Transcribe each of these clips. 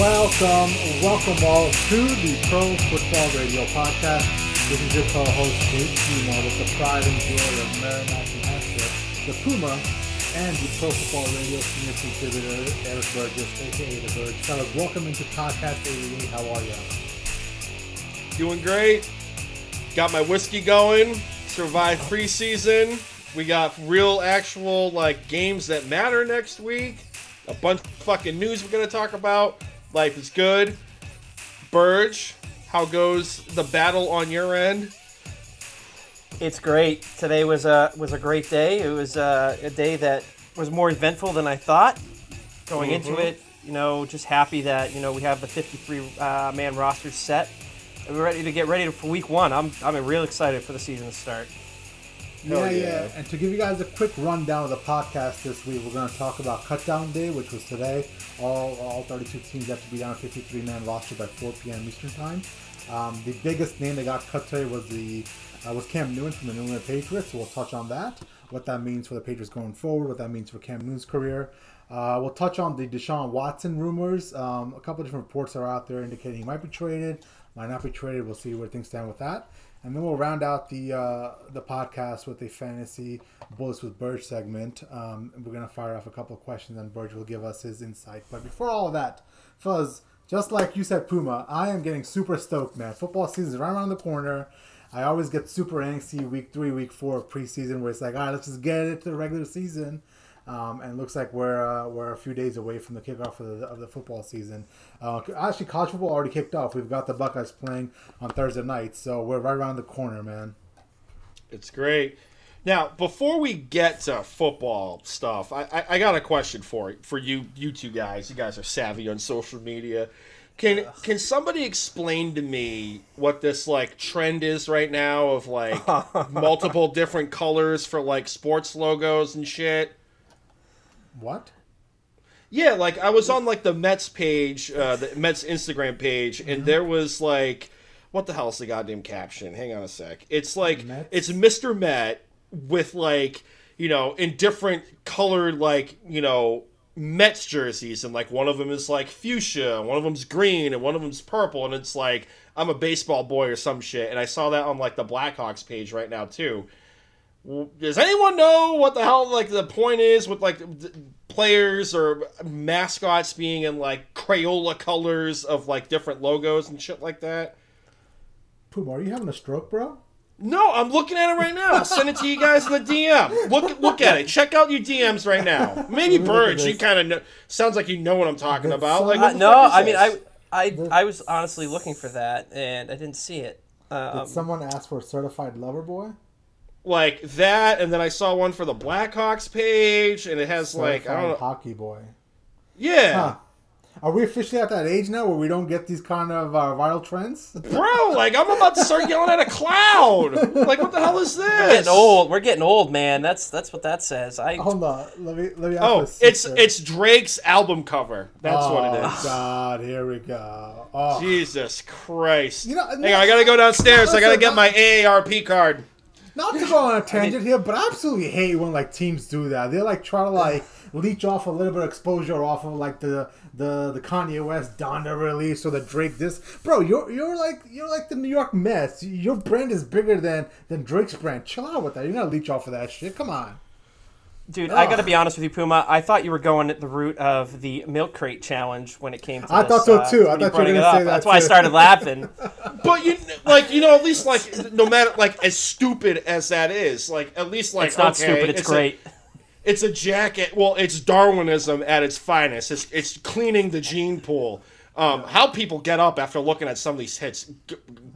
Welcome, welcome all to the Pro Football Radio Podcast. This is your co-host Dave Seymour with the pride and joy of Merrimack, New the Puma, and the Pro Football Radio senior contributor Eric Burgess, aka the Bird. Fellas, welcome into Podcast 88. How are you? Doing great. Got my whiskey going. Survived preseason. We got real, actual like games that matter next week. A bunch of fucking news we're gonna talk about. Life is good. Burge, how goes the battle on your end? It's great. Today was a was a great day. It was uh, a day that was more eventful than I thought. Going into it, you know, just happy that you know we have the 53 uh, man roster set. And we're ready to get ready for week one. I'm I'm real excited for the season to start. Yeah, yeah, yeah. And to give you guys a quick rundown of the podcast this week, we're going to talk about Cutdown Day, which was today. All all 32 teams have to be down a 53 man roster by 4 p.m. Eastern time. Um, the biggest name that got cut today was the uh, was Cam Newton from the New England Patriots. So we'll touch on that, what that means for the Patriots going forward, what that means for Cam Newton's career. Uh, we'll touch on the Deshaun Watson rumors. Um, a couple of different reports are out there indicating he might be traded, might not be traded. We'll see where things stand with that. And then we'll round out the uh, the podcast with a fantasy bullets with Burge segment. Um, we're gonna fire off a couple of questions, and Burge will give us his insight. But before all of that, Fuzz, just like you said, Puma, I am getting super stoked, man. Football season is right around the corner. I always get super angsty week three, week four of preseason, where it's like, all right, let's just get it to the regular season. Um, and it looks like we're uh, we're a few days away from the kickoff of the, of the football season. Uh, actually, college football already kicked off. We've got the Buckeyes playing on Thursday night, so we're right around the corner, man. It's great. Now, before we get to football stuff, I, I, I got a question for for you you two guys. You guys are savvy on social media. Can can somebody explain to me what this like trend is right now of like multiple different colors for like sports logos and shit? What? Yeah, like I was on like the Mets page, uh, the Mets Instagram page, and there was like, what the hell is the goddamn caption? Hang on a sec. It's like Mets? it's Mr. Met with like you know in different colored like you know Mets jerseys, and like one of them is like fuchsia, and one of them's green, and one of them's purple, and it's like I'm a baseball boy or some shit. And I saw that on like the Blackhawks page right now too. Does anyone know what the hell like the point is with like th- players or mascots being in like Crayola colors of like different logos and shit like that? Puma, are you having a stroke, bro? No, I'm looking at it right now. I'll send it to you guys in the DM. Look, look at it. Check out your DMs right now. Maybe Look at Burge, you kind of know. Sounds like you know what I'm talking That's about. Like, Uh, no, I mean I? I I was honestly looking for that and I didn't see it. Did Um, someone ask for a certified lover boy? Like that, and then I saw one for the Blackhawks page, and it has like I don't know. hockey boy. Yeah, Huh. Are we officially at that age now where we don't get these kind of uh, viral trends? bro. Like I'm about to start yelling at a cloud. Like what the hell is this? we're getting old. We're getting old, man. That's that's what that says. I Hold on, let me let me. ask Oh, a it's it's Drake's album cover. That's what it Oh. God, here we go. Oh, Jesus Christ. You know- Hang on, I gotta go downstairs. I gotta Listen, get my AARP card. Not to go on a tangent here, but I absolutely hate when like teams do that. They like try to like leech off a little bit of exposure off of like the the the Kanye West Donda release or the Drake this. Bro, you're you're like you're like the New York Mets. Your brand is bigger than than Drake's brand. Chill out with that. You're not leech off of that shit. Come on. Dude, I got to be honest with you, Puma. I thought you were going at the root of the milk crate challenge when it came to I this, thought so, uh, too. I thought you were gonna say that, That's why I started laughing. But you like you know at least like no matter like as stupid as that is like at least like It's not okay, stupid. It's, a- great. it's a jacket. Well, it's Darwinism at its finest. It's it's cleaning the gene pool. Um, how people get up after looking at some of these hits,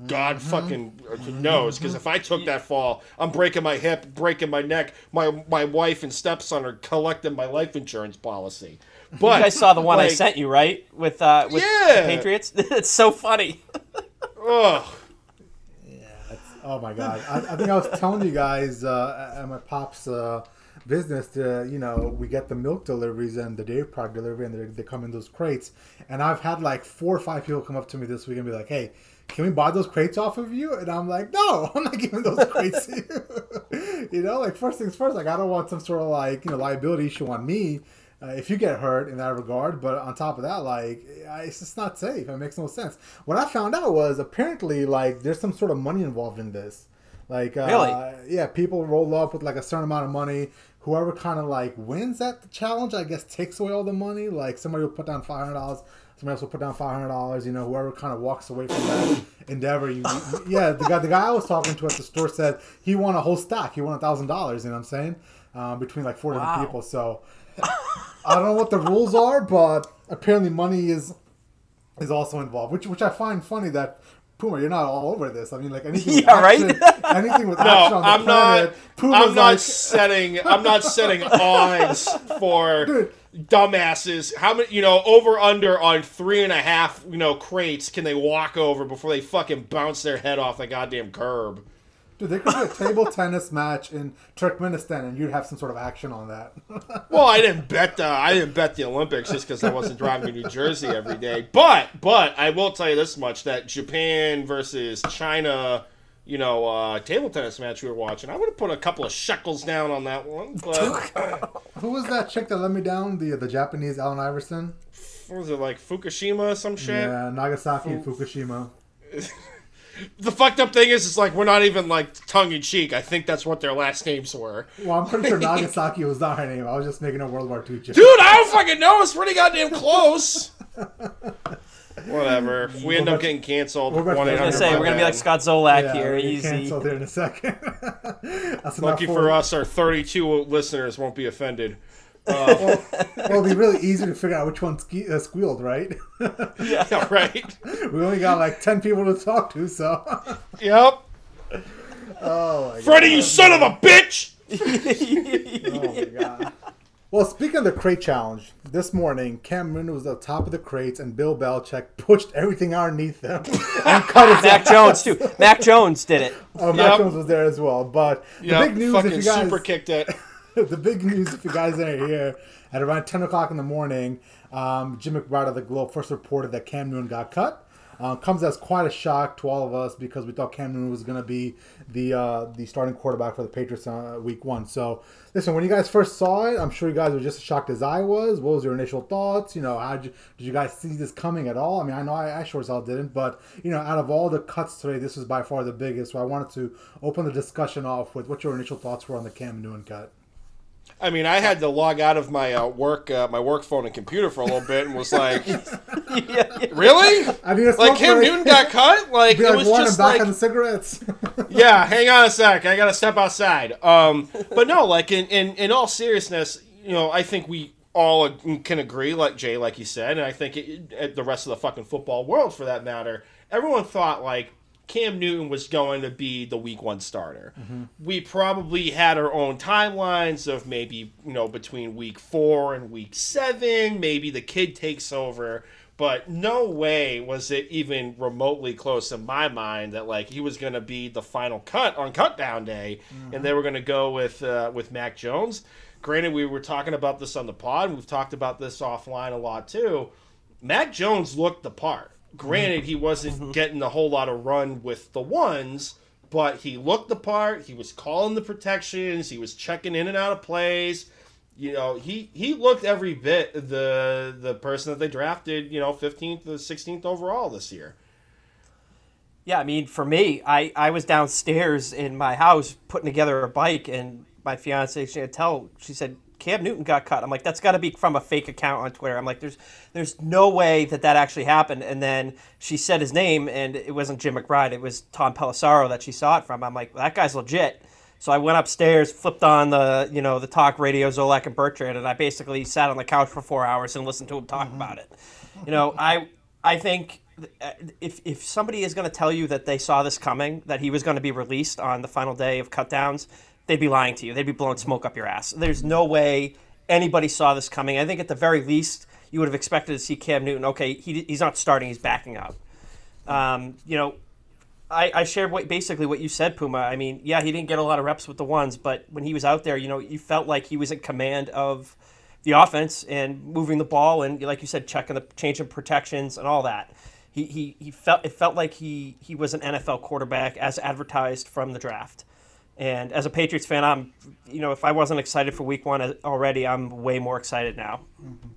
God Mm-hmm. fucking knows. Because if I took that fall, I'm breaking my hip, breaking my neck. My my wife and stepson are collecting my life insurance policy. But You guys saw the one I sent you, right? With uh, with Yeah. the Patriots. it's so funny. Ugh. Oh my god! I, I think I was telling you guys uh, at my pop's uh, business. To, you know, we get the milk deliveries and the dairy product delivery, and they, they come in those crates. And I've had like four or five people come up to me this week and be like, "Hey, can we buy those crates off of you?" And I'm like, "No, I'm not giving those crates to you." you know, like first things first. Like I don't want some sort of like you know liability issue on me. uh, if you get hurt in that regard. But on top of that, like it's just not safe. It makes no sense. What I found out was apparently like there's some sort of money involved in this. Like uh, really, yeah, people roll up with like a certain amount of money. Whoever kind of like wins that challenge, I guess, takes away all the money. Like somebody will put down five hundred dollars somebody else will put down five hundred dollars. You know, whoever kind of walks away from that endeavor, you, yeah, the guy the guy I was talking to at the store said he won a whole stack. He won a thousand dollars. You know what I'm saying? Um, between like four wow. different people. So I don't know what the rules are, but apparently money is is also involved, which which I find funny that Puma, you're not all over this. I mean, like anything, yeah, action, right? anything with no, action on the I'm planet. Not, Puma's I'm not like, setting. I'm not setting odds for Dude. dumbasses. How many? You know, over under on three and a half. You know, crates can they walk over before they fucking bounce their head off the goddamn curb? Dude, there could be a table tennis match in Turkmenistan, and you'd have some sort of action on that. Well, I didn't bet the I didn't bet the Olympics just because I wasn't driving to New Jersey every day. But but I will tell you this much: that Japan versus China, you know, uh, table tennis match we were watching, I would have put a couple of shekels down on that one. But Who was that chick that let me down? The the Japanese Allen Iverson. what was it like Fukushima or some shit? Yeah, Nagasaki and Fukushima. The fucked up thing is, it's like we're not even like tongue in cheek. I think that's what their last names were. Well, I'm pretty sure Nagasaki was not her name. I was just making a World War II joke. Dude, I don't fucking know. It's pretty goddamn close. Whatever. If we end up getting canceled, we're about to- one I eight I was was hundred. gonna say we're gonna be like Scott Zolak Yeah, here, we'll get easy. canceled here in a second. Lucky for us, our 32 listeners won't be offended. Uh, Well, well, it'll be really easy to figure out which one ske- uh, squealed, right? yeah, right. we only got like ten people to talk to, so. Yep. oh my Freddie, you son of a bitch! Oh my god. Well, speaking of the crate challenge, this morning Cameron was at the top of the crates, and Bill Belichick pushed everything underneath them and cut his Mac ass. Jones too. Mac Jones did it. Oh, Mac Yep. Jones was there as well. But the big news, Fucking if you guys, super kicked it. the big news, if you guys are here, at around 10 o'clock in the morning, um, Jim McBride of the Globe first reported that Cam Newton got cut. Uh, comes as quite a shock to all of us because we thought Cam Newton was going to be the uh, the starting quarterback for the Patriots uh, week one. So, listen, when you guys first saw it, I'm sure you guys were just as shocked as I was. What was your initial thoughts? You know, how did you, did you guys see this coming at all? I mean, I know I, I sure as hell didn't, but you know, out of all the cuts today, this was by far the biggest. So I wanted to open the discussion off with what your initial thoughts were on the Cam Newton cut. I mean, I had to log out of my uh, work, uh, my work phone and computer for a little bit, and was like, "Really? I Like Cam Newton got cut? Like Be it like, was just back like, on the cigarettes. yeah, hang on a sec. I gotta step outside. Um, but no, like in, in in all seriousness, you know, I think we all can agree, like Jay, like you said, and I think it, it- the rest of the fucking football world, for that matter, everyone thought like Cam Newton was going to be the Week One starter. We probably had our own timelines of maybe you know between Week Four and Week Seven, maybe the kid takes over. But no way was it even remotely close in my mind that like he was going to be the final cut on cut down day, and they were going to go with uh, with Mac Jones. Granted, we were talking about this on the pod. and We've talked about this offline a lot too. Mac Jones looked the part. Granted, he wasn't mm-hmm. getting a whole lot of run with the ones, but he looked the part. He was calling the protections. He was checking in and out of plays. You know, he he looked every bit the the person that they drafted. You know, fifteenth to sixteenth overall this year. Yeah, I mean, for me, I, I was downstairs in my house putting together a bike, and my fiance Chantel, she said Cam Newton got cut. I'm like, that's got to be from a fake account on Twitter. I'm like, there's there's no way that that actually happened. And then she said his name, and it wasn't Jim McBride. It was Tom Pelissero that she saw it from. I'm like, that guy's legit. So I went upstairs, flipped on the you know the talk radio Zolak and Bertrand, and I basically sat on the couch for four hours and listened to him talk about it. You know, I I think uh, if if somebody is going to tell you that they saw this coming, that he was going to be released on the final day of cutdowns, they'd be lying to you. They'd be blowing smoke up your ass. There's no way anybody saw this coming. I think at the very least, you would have expected to see Cam Newton. Okay, he, he's not starting; he's backing up. Um, you know, I, I shared what basically what you said, Puma. I mean, yeah, he didn't get a lot of reps with the ones, but when he was out there, you know, you felt like he was in command of the offense and moving the ball and, like you said, checking the change changing protections and all that. He, he, he felt it felt like he, he was an NFL quarterback as advertised from the draft. And as a Patriots fan, I'm, you know, if I wasn't excited for Week One already, I'm way more excited now. Mm-hmm.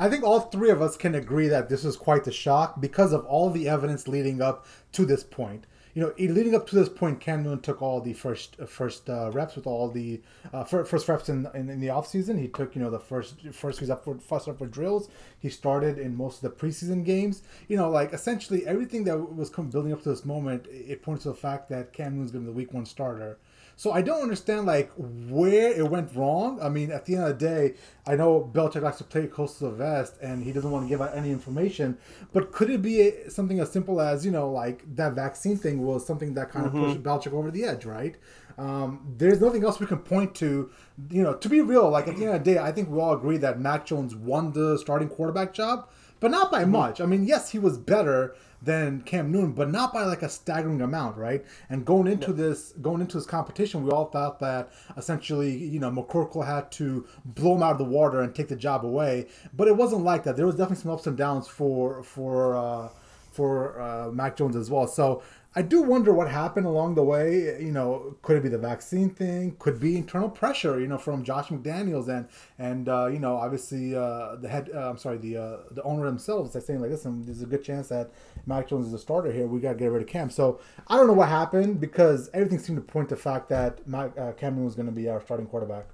I think all three of us can agree that this was quite the shock because of all the evidence leading up to this point you know, leading up to this point, Cam Newton took all the first uh, first uh, reps with all the uh, first reps in, in, in the offseason. He took you know the first first he's up for first up for drills. He started in most of the preseason games. You know, like essentially everything that was building up to this moment, it points to the fact that Cam Newton's going to be the Week One starter. So I don't understand like where it went wrong. I mean, at the end of the day, I know Belichick likes to play close to the vest, and he doesn't want to give out any information. But could it be a, something as simple as you know, like that vaccine thing was something that kind mm-hmm. of pushed Belichick over the edge, right? Um, there's nothing else we can point to. You know, to be real, like at the end of the day, I think we all agree that Mac Jones won the starting quarterback job, but not by mm-hmm. much. I mean, yes, he was better than Cam Newton, but not by like a staggering amount, right? And going into this going into this competition, we all thought that essentially, you know, McCorkle had to blow him out of the water and take the job away, but it wasn't like that. There was definitely some ups and downs for for uh, for uh, Mac Jones as well. So I do wonder what happened along the way. You know, could it be the vaccine thing? Could be internal pressure. You know, from Josh McDaniels and and uh, you know, obviously uh, the head. Uh, I'm sorry, the uh, the owner themselves. They're saying like, listen, there's a good chance that Mac Jones is a starter here. We got to get rid of Cam. So I don't know what happened because everything seemed to point to the fact that Mac, uh, Cam was going to be our starting quarterback.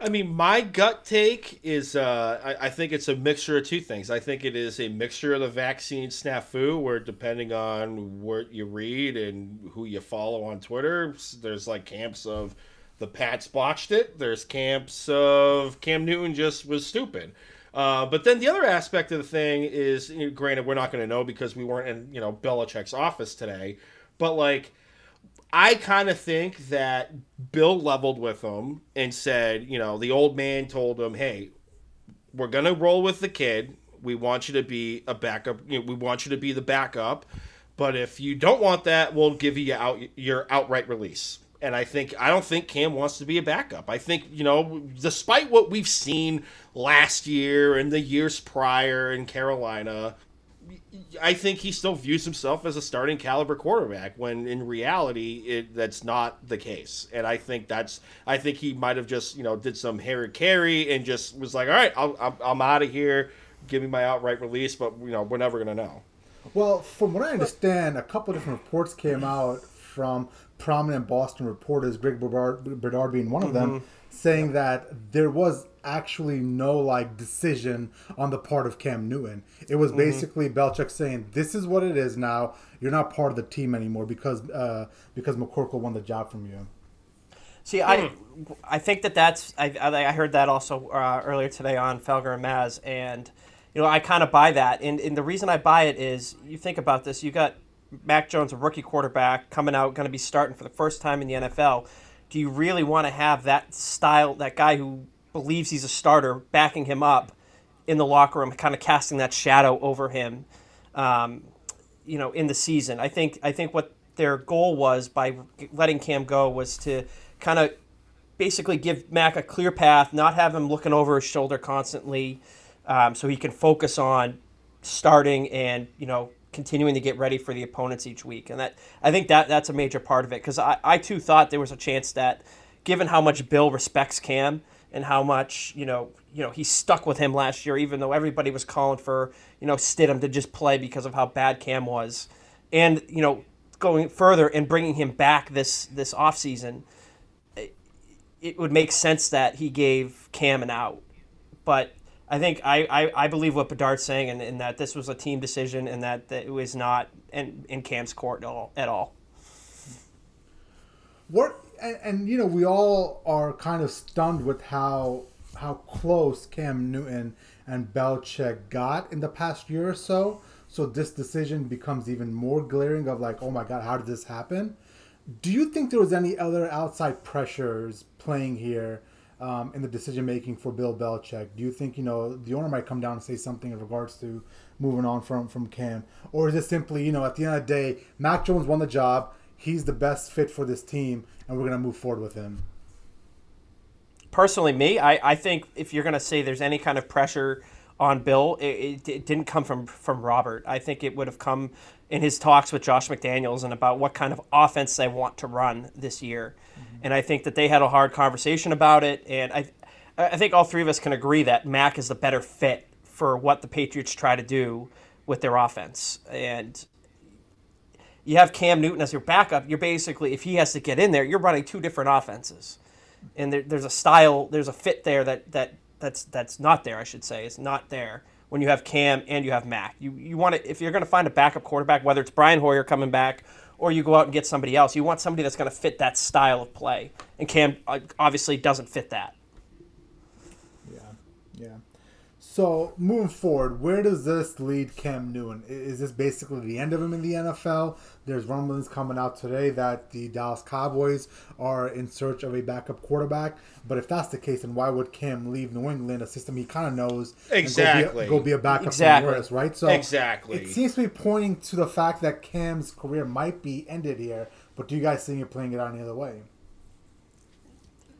I mean, my gut take is uh, I, I, think it's a mixture of two things. I think it is a mixture of the vaccine snafu, where depending on what you read and who you follow on Twitter, there's like camps of the Pats botched it. There's camps of Cam Newton just was stupid. Uh, but then the other aspect of the thing is, you know, granted, we're not going to know because we weren't in you know Belichick's office today, but like I kind of think that Bill leveled with him and said, you know, the old man told him, "Hey, we're gonna roll with the kid. We want you to be a backup. You know, we want you to be the backup. But if you don't want that, we'll give you out your outright release." And I think I don't think Cam wants to be a backup. I think you know, despite what we've seen last year and the years prior in Carolina, I think he still views himself as a starting caliber quarterback when in reality it that's not the case. And I think that's I think he might have just you know did some Harry Carey and just was like, all right, I'll, I'm, I'm out of here. Give me my outright release, but you know we're never gonna know. Well, from what I understand, a couple of different reports came out from prominent Boston reporters, Greg Bedard, Bedard being one of them, mm-hmm. Saying that there was actually no like decision on the part of Cam Newton. It was mm-hmm. basically Belichick saying, "This is what it is now. You're not part of the team anymore because uh, because McCorkle won the job from you." See, I hmm. I think that that's I, I heard that also uh, earlier today on Felger and Maz, and you know I kind of buy that, and and the reason I buy it is you think about this, you got Mac Jones, a rookie quarterback, coming out, going to be starting for the first time in the NFL. Do you really want to have that style, that guy who believes he's a starter, backing him up in the locker room, kind of casting that shadow over him, um, you know, in the season. I think I think what their goal was by letting Cam go was to kind of basically give Mac a clear path, not have him looking over his shoulder constantly, um, so he can focus on starting and you know continuing to get ready for the opponents each week. And that I think that that's a major part of it because I, I too thought there was a chance that given how much Bill respects Cam and how much you know you know he stuck with him last year, even though everybody was calling for you know Stidham to just play because of how bad Cam was, and you know going further and bringing him back this this offseason, it, it would make sense that he gave Cam an out, but. I think I, I, I believe what Bedard's saying, and, and, that this was a team decision, and that, that it was not in, in Cam's court at all. At all. What and, and, you know we all are kind of stunned with how how close Cam Newton and Belichick got in the past year or so. So this decision becomes even more glaring of like, oh my god, how did this happen? Do you think there was any other outside pressures playing here um, in the decision making for Bill Belichick? Do you think you know the owner might come down and say something in regards to moving on from from Cam, or is it simply you know at the end of the day, Mac Jones won the job, he's the best fit for this team, and we're gonna move forward with him? Personally, me, I, I think if you're gonna say there's any kind of pressure on Bill, it, it, it didn't come from from Robert. I think it would have come in his talks with Josh McDaniels and about what kind of offense they want to run this year. And I think that they had a hard conversation about it. And I, I think all three of us can agree that Mac is the better fit for what the Patriots try to do with their offense. And you have Cam Newton as your backup. You're basically, if he has to get in there, you're running two different offenses. And there, there's a style, there's a fit there that, that that's that's not there. I should say it's not there when you have Cam and you have Mac. You you want to if you're going to find a backup quarterback, whether it's Brian Hoyer coming back or you go out and get somebody else, you want somebody that's going to fit that style of play. And Cam uh, obviously doesn't fit that. Yeah, yeah. So moving forward, where does this lead Cam Newton? Is this basically the end of him in the NFL? There's rumblings coming out today that the Dallas Cowboys are in search of a backup quarterback. But if that's the case, then why would Cam leave New England, a system he kind of knows, exactly, go be, a, go be a backup exactly. else, right? So exactly, it seems to be pointing to the fact that Cam's career might be ended here. But do you guys think you're playing it out any other way?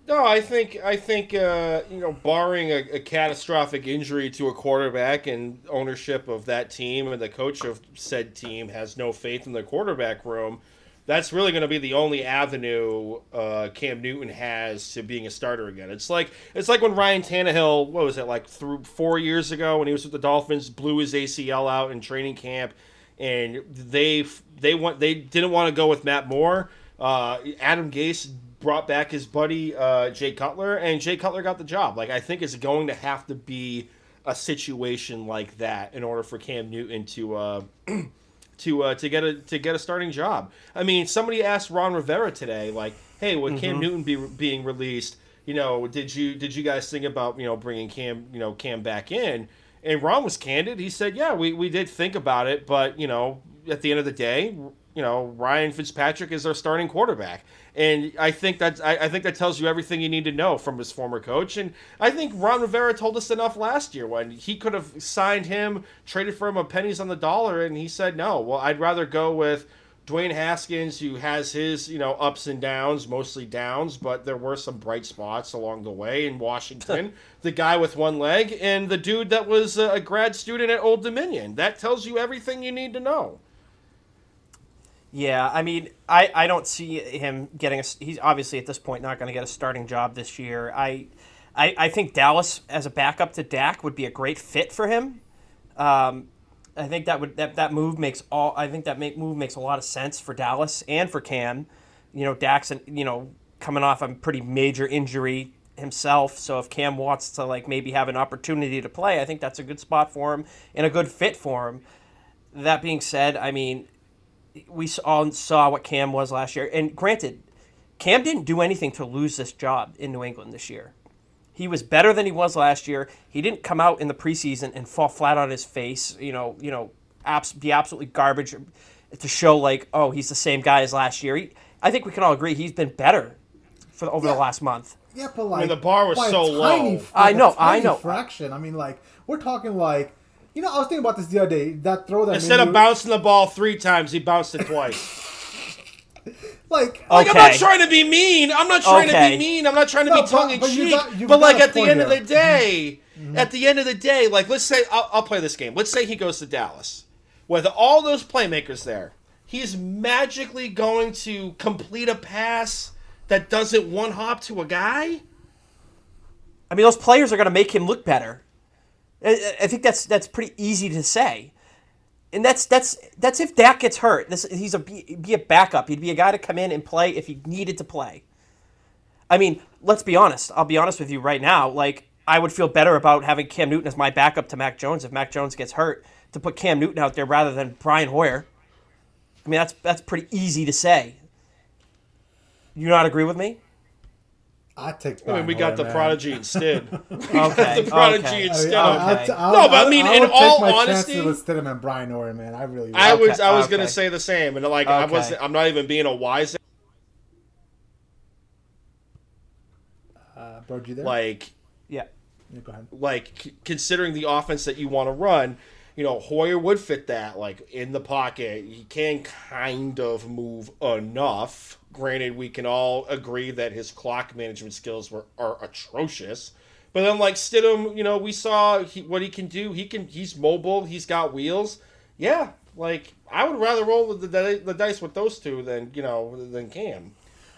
No, I think I think uh, you know, barring a, a, catastrophic injury to a quarterback and ownership of that team and the coach of said team has no faith in the quarterback room, that's really going to be the only avenue uh, Cam Newton has to being a starter again. It's like it's like when Ryan Tannehill, what was it like through four years ago when he was with the Dolphins, blew his ACL out in training camp, and they they want they didn't want to go with Matt Moore. Uh, Adam Gase brought back his buddy uh, Jay Cutler, and Jay Cutler got the job. Like I think it's going to have to be a situation like that in order for Cam Newton to uh, to uh, to get a to get a starting job. I mean, somebody asked Ron Rivera today, like, "Hey, would mm-hmm. Cam Newton be being released? You know, did you did you guys think about you know bringing Cam you know Cam back in?" And Ron was candid. He said, "Yeah, we we did think about it, but you know, at the end of the day, you know, Ryan Fitzpatrick is our starting quarterback." And I think that I, I, think that tells you everything you need to know from his former coach. And I think Ron Rivera told us enough last year when he could have signed him, traded for him a pennies on the dollar, and he said no. Well, I'd rather go with Dwayne Haskins, who has his you know ups and downs, mostly downs, but there were some bright spots along the way in Washington. the guy with one leg, and the dude that was a grad student at Old Dominion. That tells you everything you need to know. Yeah, I mean, I, I don't see him getting a. He's obviously at this point not going to get a starting job this year. I, I, I think Dallas as a backup to Dak would be a great fit for him. Um, I think that would that, that move makes all. I think that make, move makes a lot of sense for Dallas and for Cam. You know, Dak's you know coming off a pretty major injury himself. So if Cam wants to like maybe have an opportunity to play, I think that's a good spot for him and a good fit for him. That being said, I mean we all saw what Cam was last year. And granted, Cam didn't do anything to lose this job in New England this year. He was better than he was last year. He didn't come out in the preseason and fall flat on his face. You know, you know, abs- be absolutely garbage to show like, oh, he's the same guy as last year. He, I think we can all agree he's been better for over yeah. the last month. Yeah, but like I mean, the bar was so low. I know, I know. Fraction. I mean, like we're talking like you know, I was thinking about this the other day. That throw that instead of bouncing the ball three times, he bounced it twice. like, like I'm not trying to be mean. I'm not trying okay. to be mean. I'm not trying to no, be tongue in cheek. But, but like at the end here. of the day, mm-hmm. at the end of the day, like let's say I'll, I'll play this game. Let's say he goes to Dallas with all those playmakers there. He's magically going to complete a pass that doesn't one hop to a guy. I mean, those players are going to make him look better. I think that's that's pretty easy to say, and that's that's that's if Dak gets hurt. This he's a be a backup. He'd be a guy to come in and play if he needed to play. I mean, let's be honest. I'll be honest with you right now. Like I would feel better about having Cam Newton as my backup to Mac Jones if Mac Jones gets hurt to put Cam Newton out there rather than Brian Hoyer. I mean, that's that's pretty easy to say. You not agree with me? I take. I mean, we got the man. prodigy instead. okay. the prodigy okay. instead. I mean, okay. I'll, I'll, no, but I mean, in all honesty, instead of him Brian Hoyer, man, I really. I was, I was okay. gonna say the same, and like, I was, I'm not even being a wise. Uh, bro, you there? Like, yeah. yeah go ahead. Like, c- considering the offense that you want to run, you know, Hoyer would fit that. Like in the pocket, he can kind of move enough Granted, we can all agree that his clock management skills were are atrocious, But then like Stidham, you know, we saw he, what he can do. He can he's mobile. He's got wheels. Yeah, like I would rather roll the, the, the dice with those two than you know than Cam.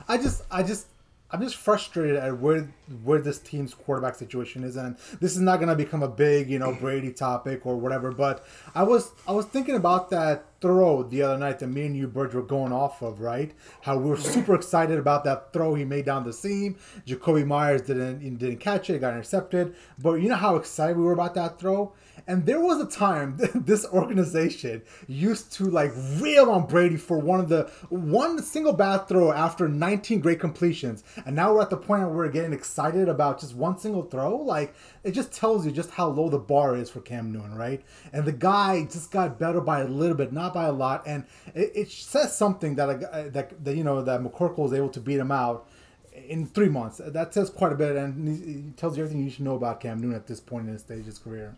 I just, I just, I'm just frustrated at where where this team's quarterback situation is, and this is not going to become a big, you know, Brady topic or whatever. But I was, I was thinking about that throw the other night that me and you, Birds, were going off of, right? How we were super excited about that throw he made down the seam. Jakobi Meyers didn't didn't catch it, got intercepted. But you know how excited we were about that throw. And there was a time this organization used to like rail on Brady for one of the one single bad throw after 19 great completions. And now we're at the point where we're getting excited about just one single throw. Like it just tells you just how low the bar is for Cam Newton, right? And the guy just got better by a little bit, not by a lot. And it, it says something that, uh, that that you know that McCorkle was able to beat him out in three months. That says quite a bit, and it tells you everything you should know about Cam Newton at this point in his stage of his career.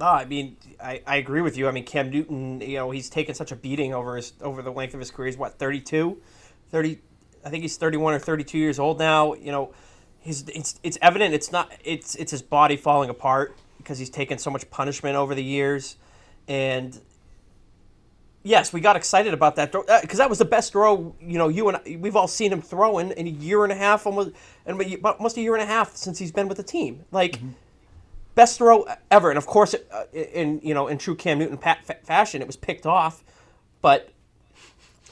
I mean, I, I agree with you. I mean, Cam Newton, you know, he's taken such a beating over his over the length of his career. He's what 32, 30. I think he's 31 or 32 years old now. You know, his it's it's evident it's not it's it's his body falling apart because he's taken so much punishment over the years, and yes, we got excited about that because that was the best throw. You know, you and I, we've all seen him throwing in a year and a half, almost and almost a year and a half since he's been with the team. Like. Mm-hmm best throw ever. And of course, uh, in you know in true Cam Newton fashion, it was picked off, but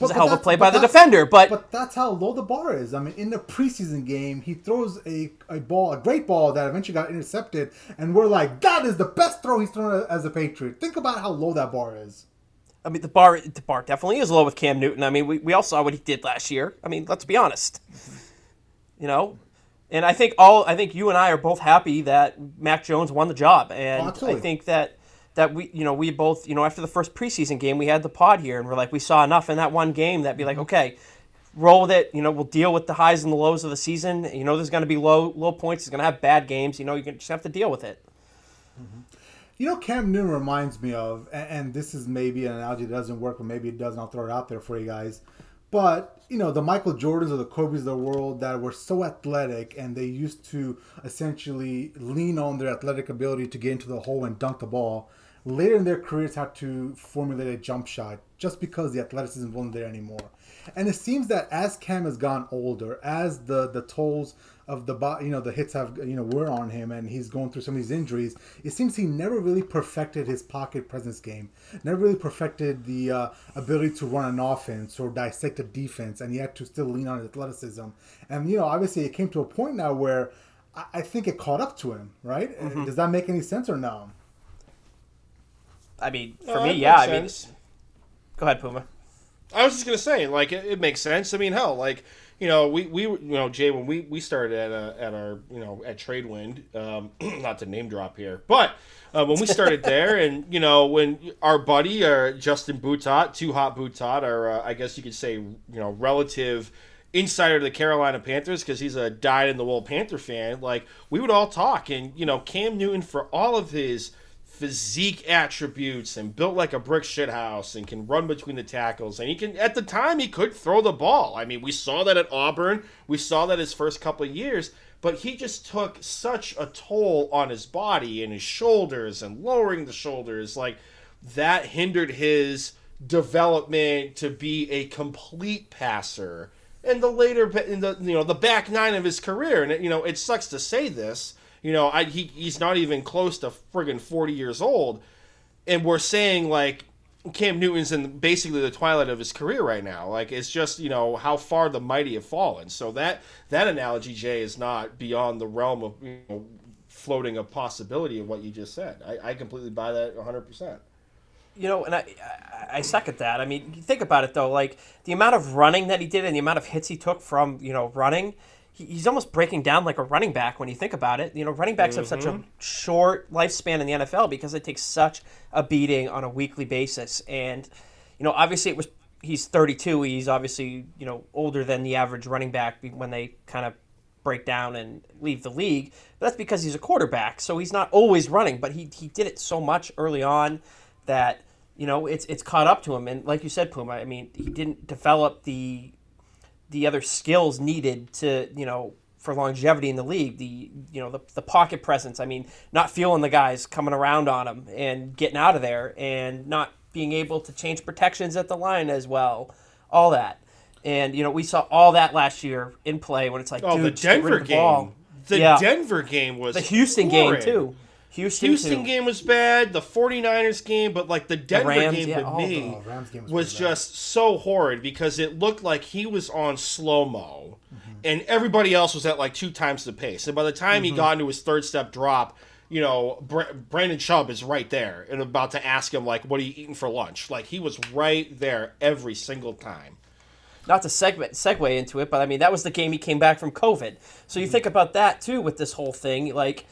was but, a hell of a play by the defender. But but that's how low the bar is. I mean, in the preseason game, he throws a, a ball, a great ball that eventually got intercepted, and we're like, that is the best throw he's thrown as a Patriot. Think about how low that bar is. I mean, the bar the bar definitely is low with Cam Newton. I mean, we, we all saw what he did last year. I mean, let's be honest. You know, and I think all I think you and I are both happy that Mac Jones won the job, and oh, I think that that we you know we both you know after the first preseason game we had the pod here and we're like we saw enough in that one game that be like mm-hmm. okay roll with it you know we'll deal with the highs and the lows of the season you know there's going to be low low points he's going to have bad games you know you can just have to deal with it mm-hmm. you know Cam Newton reminds me of and, and, this is maybe an analogy that doesn't work but maybe it does and I'll throw it out there for you guys but you know the Michael Jordans or the Kobe's of the world that were so athletic and they used to essentially lean on their athletic ability to get into the hole and dunk the ball. Later in their careers, had to formulate a jump shot just because the athleticism wasn't there anymore. And it seems that as Cam has gone older, as the the tolls of the you know the hits have you know were on him and he's going through some of these injuries it seems he never really perfected his pocket presence game never really perfected the uh, ability to run an offense or dissect a defense and he had to still lean on his athleticism and you know obviously it came to a point now where i, I think it caught up to him right mm-hmm. does that make any sense or no i mean for me yeah i mean go ahead puma i was just gonna say like it, it makes sense i mean hell like you know, we, we you know Jay when we, we started at a, at our you know at Tradewind, um, not to name drop here, but uh, when we started there, and you know when our buddy uh, Justin Boutot, Too Hot Boutot, or uh, I guess you could say you know relative insider to the Carolina Panthers because he's a dyed in the wool Panther fan. Like we would all talk, and you know Cam Newton for all of his physique attributes and built like a brick shit house and can run between the tackles and he can at the time he could throw the ball. I mean, we saw that at Auburn. We saw that his first couple of years, but he just took such a toll on his body and his shoulders and lowering the shoulders like that hindered his development to be a complete passer And the later in the you know the back nine of his career and it, you know it sucks to say this you know, I, he, he's not even close to friggin' 40 years old. And we're saying, like, Cam Newton's in basically the twilight of his career right now. Like, it's just, you know, how far the mighty have fallen. So that, that analogy, Jay, is not beyond the realm of, you know, floating a possibility of what you just said. I, I completely buy that 100%. You know, and I, I, I second that. I mean, think about it, though. Like, the amount of running that he did and the amount of hits he took from, you know, running – he's almost breaking down like a running back when you think about it. You know, running backs mm-hmm. have such a mm-hmm. short lifespan in the NFL because it takes such a beating on a weekly basis. And, you know, obviously it was he's 32. He's obviously, you know, older than the average running back when they kind of break down and leave the league. But that's because he's a quarterback. So he's not always running, but he, he did it so much early on that, you know, it's it's caught up to him. And like you said, Puma, I mean, he didn't develop the the other skills needed to you know for longevity in the league. The you know the, the pocket presence. I mean, not feeling the guys coming around on him and getting out of there, and not being able to change protections at the line as well. All that, and you know we saw all that last year in play when it's like, Oh, dude, the just get rid Denver the ball. game. The Yeah. Denver game was the Houston game too. Houston, Houston game was bad. The 49ers game, but like the Denver Rams, game yeah, to oh, me Oh, Rams game was was just so horrid because it looked like he was on slow mo, mm-hmm. and everybody else was at like two times the pace. And by the time he mm-hmm. got into his third step drop, you know, Br- Brandon Chubb is right there and about to ask him like, "What are you eating for lunch?" Like he was right there every single time. not to segue segue into it, but I mean that was the game he came back from COVID. So you mm-hmm. think about that too with this whole thing. Like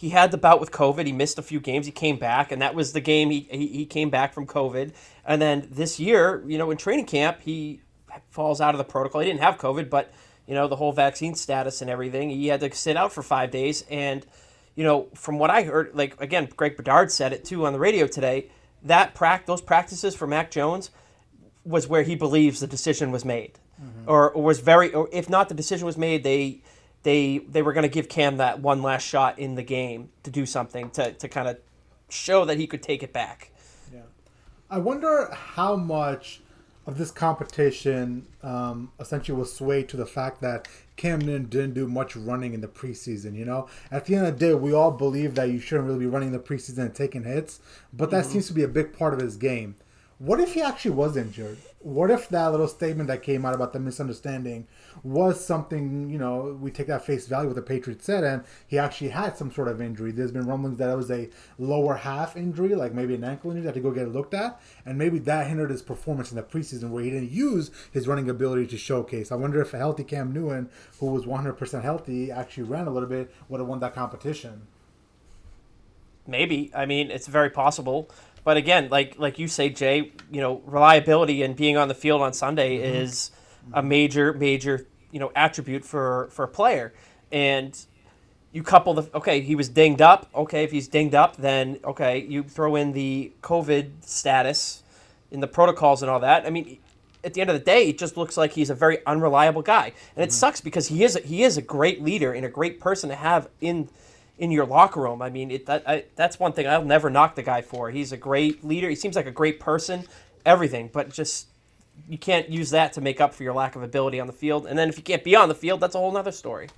he had the bout with COVID, he missed a few games, he came back, and that was the game he he, he came back from COVID. And then this year, you know, in training camp, he falls out of the protocol. He didn't have COVID, but you know the whole vaccine status and everything. He had to sit out for five days, and you know from what I heard, like again, Greg Bedard said it too on the radio today. That prac those practices for Mac Jones was where he believes the decision was made, mm-hmm. or, or was very, or if not the decision was made, they they they were going to give Cam that one last shot in the game to do something to to kind of show that he could take it back. Yeah. I wonder how much of this competition um, essentially was swayed to the fact that Cam Newton didn't do much running in the preseason. You know, at the end of the day, we all believe that you shouldn't really be running the preseason and taking hits, but that seems to be a big part of his game. What if he actually was injured? What if that little statement that came out about the misunderstanding was something, you know, we take that face value what the Patriots said, and he actually had some sort of injury? There's been rumblings that it was a lower half injury, like maybe an ankle injury, that to go get looked at, and maybe that hindered his performance in the preseason where he didn't use his running ability to showcase. I wonder if a healthy Cam Newton, who was 100% healthy, actually ran a little bit, would have won that competition. Maybe I mean it's very possible, but again, like like you say, Jay, you know, reliability and being on the field on Sunday mm-hmm. is a major major you know attribute for for a player, and you couple the okay he was dinged up. Okay if he's dinged up then okay you throw in the covid status in the protocols and all that. I mean at the end of the day it just looks like he's a very unreliable guy. And it mm-hmm. sucks because he is a, he is a great leader and a great person to have in in your locker room i mean it, that, I, that's one thing i'll never knock the guy for he's a great leader he seems like a great person everything but just you can't use that to make up for your lack of ability on the field and then if you can't be on the field that's a whole nother story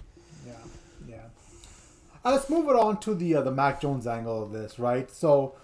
Yeah, yeah. Uh, let's move it on to the uh, the Mac Jones angle of this, right? So,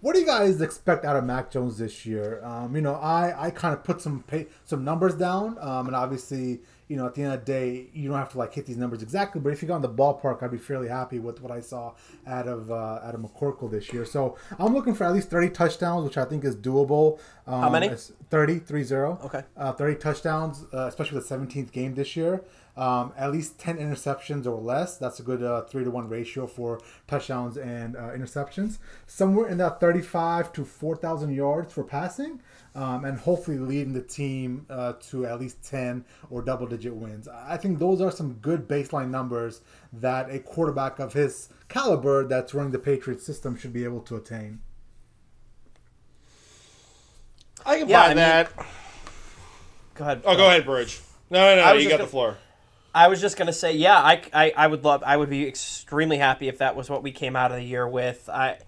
what do you guys expect out of Mac Jones this year? Um, you know, I I kind of put some pay, some numbers down, um, and obviously, you know, at the end of the day, you don't have to like hit these numbers exactly, but if you got in the ballpark, I'd be fairly happy with what I saw out of uh, out of McCorkle this year. So, I'm looking for at least 30 touchdowns, which I think is doable. Um, How many? it's 30, 3 0. Okay. Uh, 30 touchdowns, uh, especially the 17th game this year. Um, at least 10 interceptions or less. That's a good uh, 3 to 1 ratio for touchdowns and uh, interceptions. Somewhere in that 35 to 4,000 yards for passing. Um, and hopefully leading the team uh, to at least 10 or double digit wins. I think those are some good baseline numbers that a quarterback of his caliber that's running the Patriots system should be able to attain. I can Yeah, buy I mean- that. go ahead oh, go ahead, Bridge. No, no, no. You got the gonna- floor. I was just gonna say, yeah, I, I, I would love, I would be extremely happy if that was what we came out of the year with. I,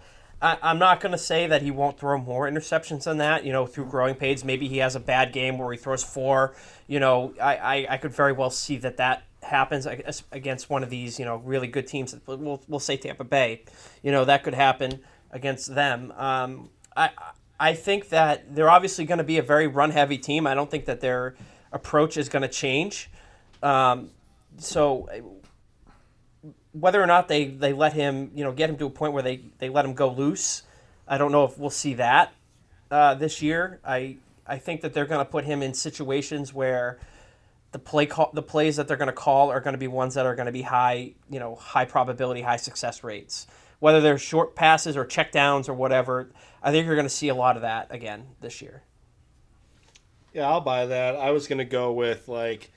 I I'm not gonna say that he won't throw more interceptions than that. You know, through growing pains, maybe he has a bad game where he throws four. You know, I, I, I could very well see that that happens against one of these, you know, really good teams. We'll, we'll say Tampa Bay. You know, that could happen against them. Um, I, I think that they're obviously going to be a very run-heavy team. I don't think that their approach is going to change. Um, so whether or not they, they let him, you know, get him to a point where they, they let him go loose, I don't know if we'll see that uh, this year. I I think that they're going to put him in situations where the play call, the plays that they're going to call are going to be ones that are going to be high, you know, high probability, high success rates. Whether they're short passes or check downs or whatever, I think you're going to see a lot of that again this year. Yeah, I'll buy that. I was gonna go with like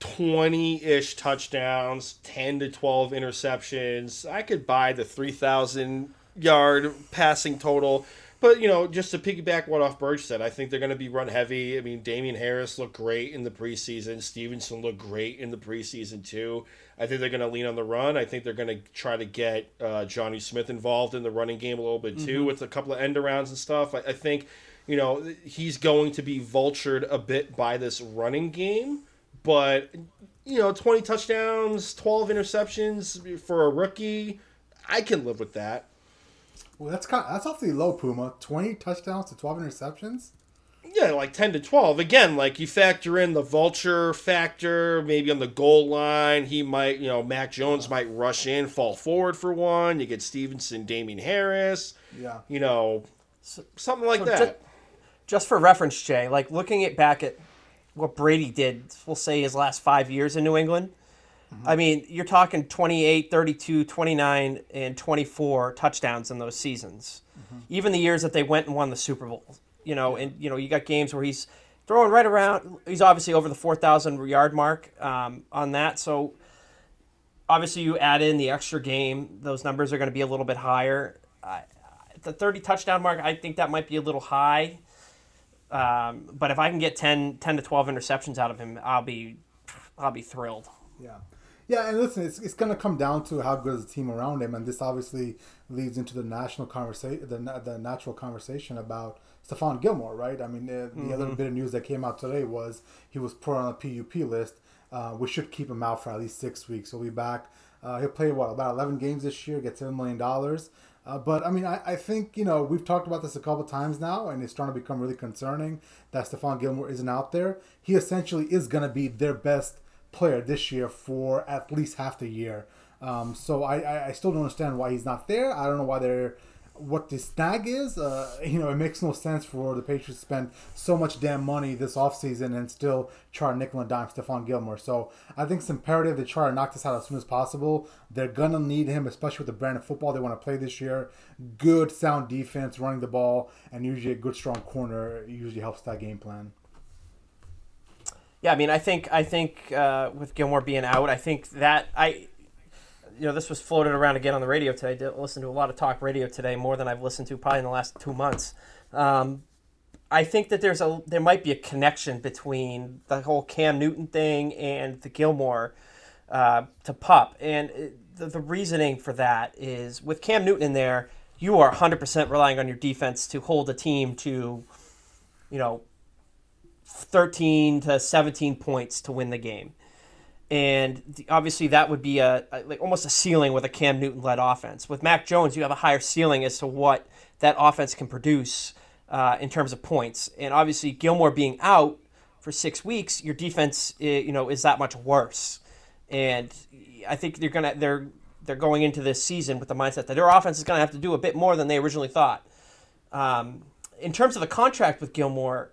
twenty-ish touchdowns, ten to twelve interceptions. I could buy the three thousand yard passing total. But you know, just to piggyback what off Burge said, I think they're going to be run heavy. I mean, Damien Harris looked great in the preseason. Stevenson looked great in the preseason too. I think they're going to lean on the run. I think they're going to try to get uh, Jonnu Smith involved in the running game a little bit too, mm-hmm. with a couple of end arounds and stuff. I, I think, you know, he's going to be vultured a bit by this running game, but you know, twenty touchdowns, twelve interceptions for a rookie, I can live with that. Well, that's kind of, that's awfully low, Puma. Twenty touchdowns to twelve interceptions. Yeah, like 10 to 12. Again, like you factor in the vulture factor, maybe on the goal line, he might, you know, Mac Jones might rush in, fall forward for one. You get Stevenson, Damien Harris. Yeah. You know, so, something like so that. Just, just for reference, Jay, like looking at back at what Brady did, we'll say his last five years in New England. Mm-hmm. I mean, you're talking 28, 32, 29, and 24 touchdowns in those seasons. Mm-hmm. Even the years that they went and won the Super Bowl you know, and you know you got games where he's throwing right around. He's obviously over the four thousand yard mark um, on that. So obviously you add in the extra game, those numbers are going to be a little bit higher. Uh, the thirty touchdown mark, I think that might be a little high. Um, but if I can get 10, 10 to twelve interceptions out of him, I'll be I'll be thrilled. Yeah. Yeah, and listen, it's, it's going to come down to how good is the team around him, and this obviously leads into the national conversation, the, the natural conversation about Stephon Gilmore, right? I mean, the, the mm-hmm. other bit of news that came out today was he was put on a PUP list. Uh, we should keep him out for at least six weeks. He'll be back. Uh, he'll play what about 11 games this year, get seven million dollars. Uh, but I mean, I, I think you know we've talked about this a couple times now, and it's starting to become really concerning that Stephon Gilmore isn't out there. He essentially is going to be their best player this year for at least half the year. Um, so I, I, I still don't understand why he's not there. I don't know why they're what the snag is. Uh, you know, it makes no sense for the Patriots to spend so much damn money this offseason and still try to nickel and dime Stephon Gilmore. So I think it's imperative to try to knock this out as soon as possible. They're going to need him, especially with the brand of football they want to play this year. Good, sound defense, running the ball, and usually a good, strong corner usually helps that game plan. Yeah, I mean, I think I think uh, with Gilmore being out, I think that I you know, this was floated around again on the radio today. I did listen to a lot of talk radio today, more than I've listened to probably in the last two months. Um, I think that there's a there might be a connection between the whole Cam Newton thing and the Gilmore uh, to pup, and the, the reasoning for that is with Cam Newton in there, you are 100% relying on your defense to hold a team to, you know, 13 to 17 points to win the game and the, obviously that would be a, a, like almost a ceiling with a Cam Newton led offense. With Mac Jones, you have a higher ceiling as to what that offense can produce uh, in terms of points. And obviously Gilmore being out for six weeks, your defense you know is that much worse. And I think they're gonna they're they're going into this season with the mindset that their offense is gonna have to do a bit more than they originally thought. Um, in terms of the contract with Gilmore,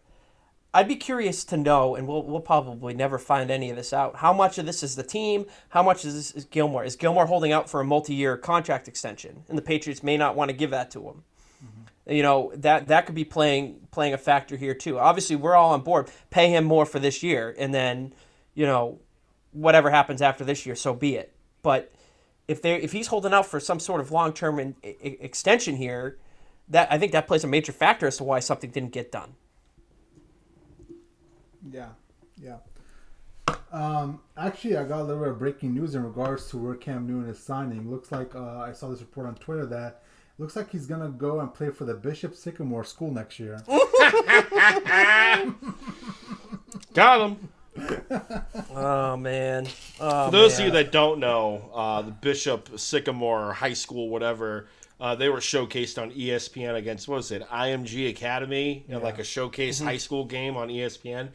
I'd be curious to know, and we'll, we'll probably never find any of this out. How much of this is the team? How much is this is Gilmore? Is Gilmore holding out for a multi-year contract extension, and the Patriots may not want to give that to him? Mm-hmm. You know that that could be playing playing a factor here too. Obviously, we're all on board. Pay him more for this year, and then you know whatever happens after this year, so be it. But if they if he's holding out for some sort of long term extension here, that I think that plays a major factor as to why something didn't get done. Yeah, yeah. Um, actually, I got a little bit of breaking news in regards to where Cam Newton is signing. Looks like uh, I saw this report on Twitter that looks like he's gonna go and play for the Bishop Sycamore School next year. got him. oh man! Oh, for those man. of you that don't know, uh, the Bishop Sycamore High School, whatever, uh, they were showcased on ESPN against what was it, IMG Academy, know, like a showcase mm-hmm. high school game on ESPN,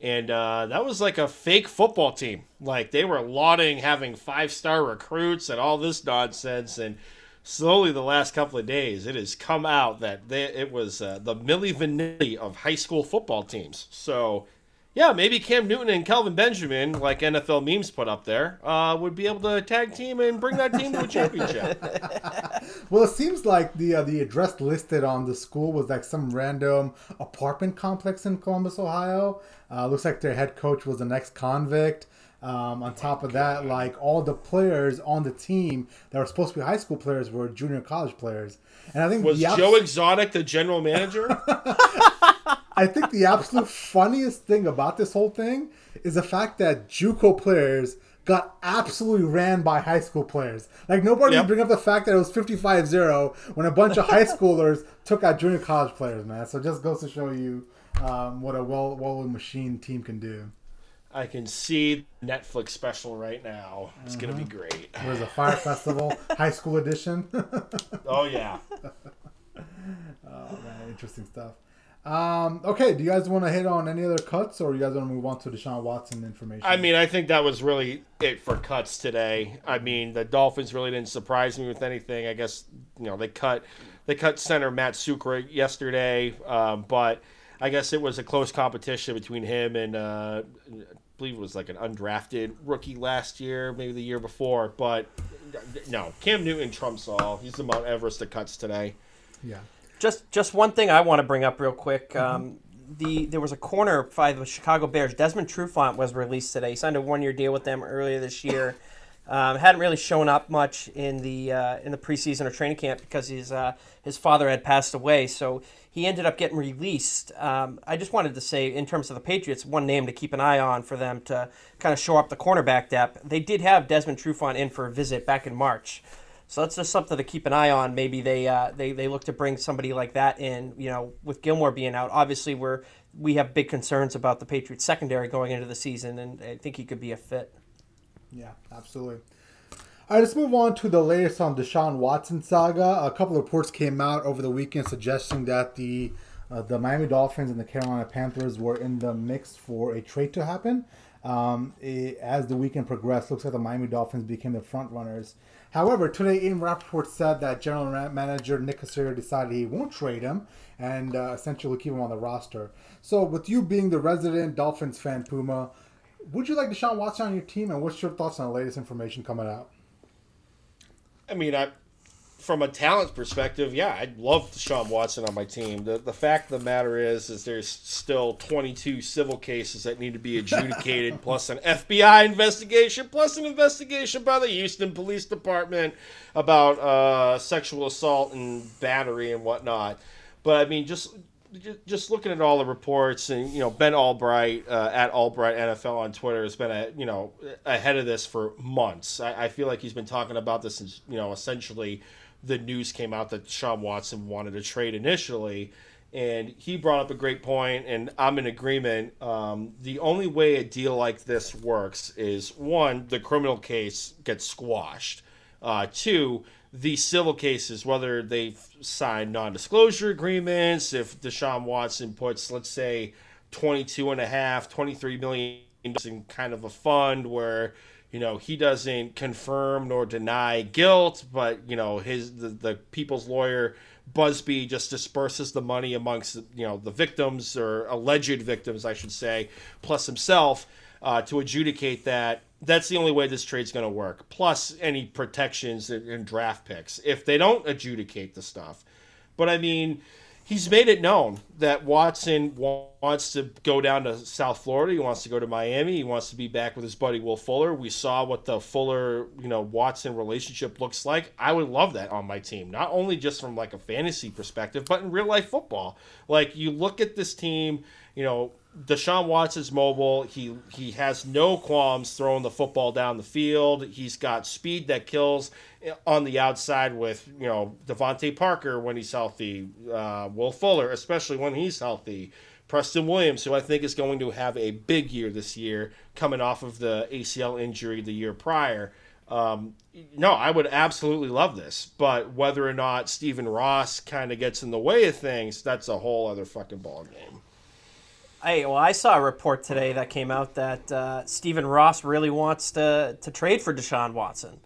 and uh, that was like a fake football team. Like they were lauding having five star recruits and all this nonsense, and slowly the last couple of days, it has come out that they, it was uh, the Milli Vanilli of high school football teams. So yeah, maybe Cam Newton and Kelvin Benjamin, like NFL memes put up there, uh, would be able to tag team and bring that team to a championship. well, it seems like the uh, the address listed on the school was like some random apartment complex in Columbus, Ohio. Uh, looks like their head coach was an ex convict. Um, on top of that, like all the players on the team that were supposed to be high school players were junior college players. And I think Was Joe Exotic the general manager? I think the absolute funniest thing about this whole thing is the fact that JUCO players got absolutely ran by high school players. Like nobody Yep. bring up the fact that it was 55-0 when a bunch of high schoolers took out junior college players, man. So it just goes to show you um, what a well well machine team can do. I can see Netflix special right now. It's gonna be Mm-hmm. great. There's a fire festival high school edition. Oh yeah. Oh, man, interesting stuff. Um, okay, do you guys want to hit on any other cuts, or you guys want to move on to Deshaun Watson information? I mean, I think that was really it for cuts today. I mean, the Dolphins really didn't surprise me with anything. I guess you know they cut they cut center Matt Skura yesterday, um, but I guess it was a close competition between him and uh, I believe it was like an undrafted rookie last year, maybe the year before. But no, Cam Newton trumps all. He's the Mount Everest of cuts today. yeah. Just just one thing I want to bring up real quick. Um, the there was a corner by the Chicago Bears. Desmond Trufant was released today. He signed a one year deal with them earlier this year. Um, hadn't really shown up much in the uh, in the preseason or training camp because his uh, his father had passed away. So he ended up getting released. Um, I just wanted to say, in terms of the Patriots, one name to keep an eye on for them to kind of show up the cornerback depth. They did have Desmond Trufant in for a visit back in March. So that's just something to keep an eye on. Maybe they uh, they they look to bring somebody like that in. You know, with Gilmore being out, obviously we're we have big concerns about the Patriots secondary going into the season, and I think he could be a fit. Yeah, absolutely. All right, let's move on to the latest on Deshaun Watson saga. A couple of reports came out over the weekend suggesting that the uh, the Miami Dolphins and the Carolina Panthers were in the mix for a trade to happen. Um, it- as the weekend progressed, looks like the Miami Dolphins became the front runners. However, today Ian Rapoport said that general manager Nick Caserio decided he won't trade him and uh, essentially keep him on the roster. So, with you being the resident Dolphins fan, Puma, would you like Deshaun Watson on your team, and what's your thoughts on the latest information coming out? I mean, I from a talent perspective, yeah, I'd love Deshaun Watson on my team. The the fact of the matter is, is there's still 22 civil cases that need to be adjudicated, plus an FBI investigation, plus an investigation by the Houston Police Department about uh, sexual assault and battery and whatnot. But I mean, just just looking at all the reports and you know Ben Allbright uh, at Allbright NFL on Twitter has been a you know ahead of this for months. I, I feel like he's been talking about this since you know essentially the news came out that Sean Watson wanted to trade initially. And he brought up a great point, and I'm in agreement. Um, the only way a deal like this works is one, the criminal case gets squashed. Uh, two, the civil cases, whether they've signed non-disclosure agreements, if Deshaun Watson puts, let's say, 22 and a half, 23 million in kind of a fund where, you know, he doesn't confirm nor deny guilt, but, you know, his, the, the people's lawyer, Buzbee, just disperses the money amongst, you know, the victims or alleged victims, I should say, plus himself uh, to adjudicate that. That's the only way this trade's going to work. Plus any protections and, and draft picks if they don't adjudicate the stuff. But I mean, he's made it known that Watson wants to go down to South Florida. He wants to go to Miami. He wants to be back with his buddy Will Fuller. We saw what the Fuller, you know, Watson relationship looks like. I would love that on my team, not only just from like a fantasy perspective, but in real life football. Like you look at this team, you know, Deshaun Watson's mobile. He he has no qualms throwing the football down the field. He's got speed that kills on the outside with you know DeVante Parker when he's healthy, uh, Will Fuller especially when he's healthy, Preston Williams who I think is going to have a big year this year coming off of the ACL injury the year prior. Um, no, I would absolutely love this, but whether or not Stephen Ross kind of gets in the way of things, that's a whole other fucking ball game. Hey, well, I saw a report today that came out that uh, Stephen Ross really wants to, to trade for Deshaun Watson.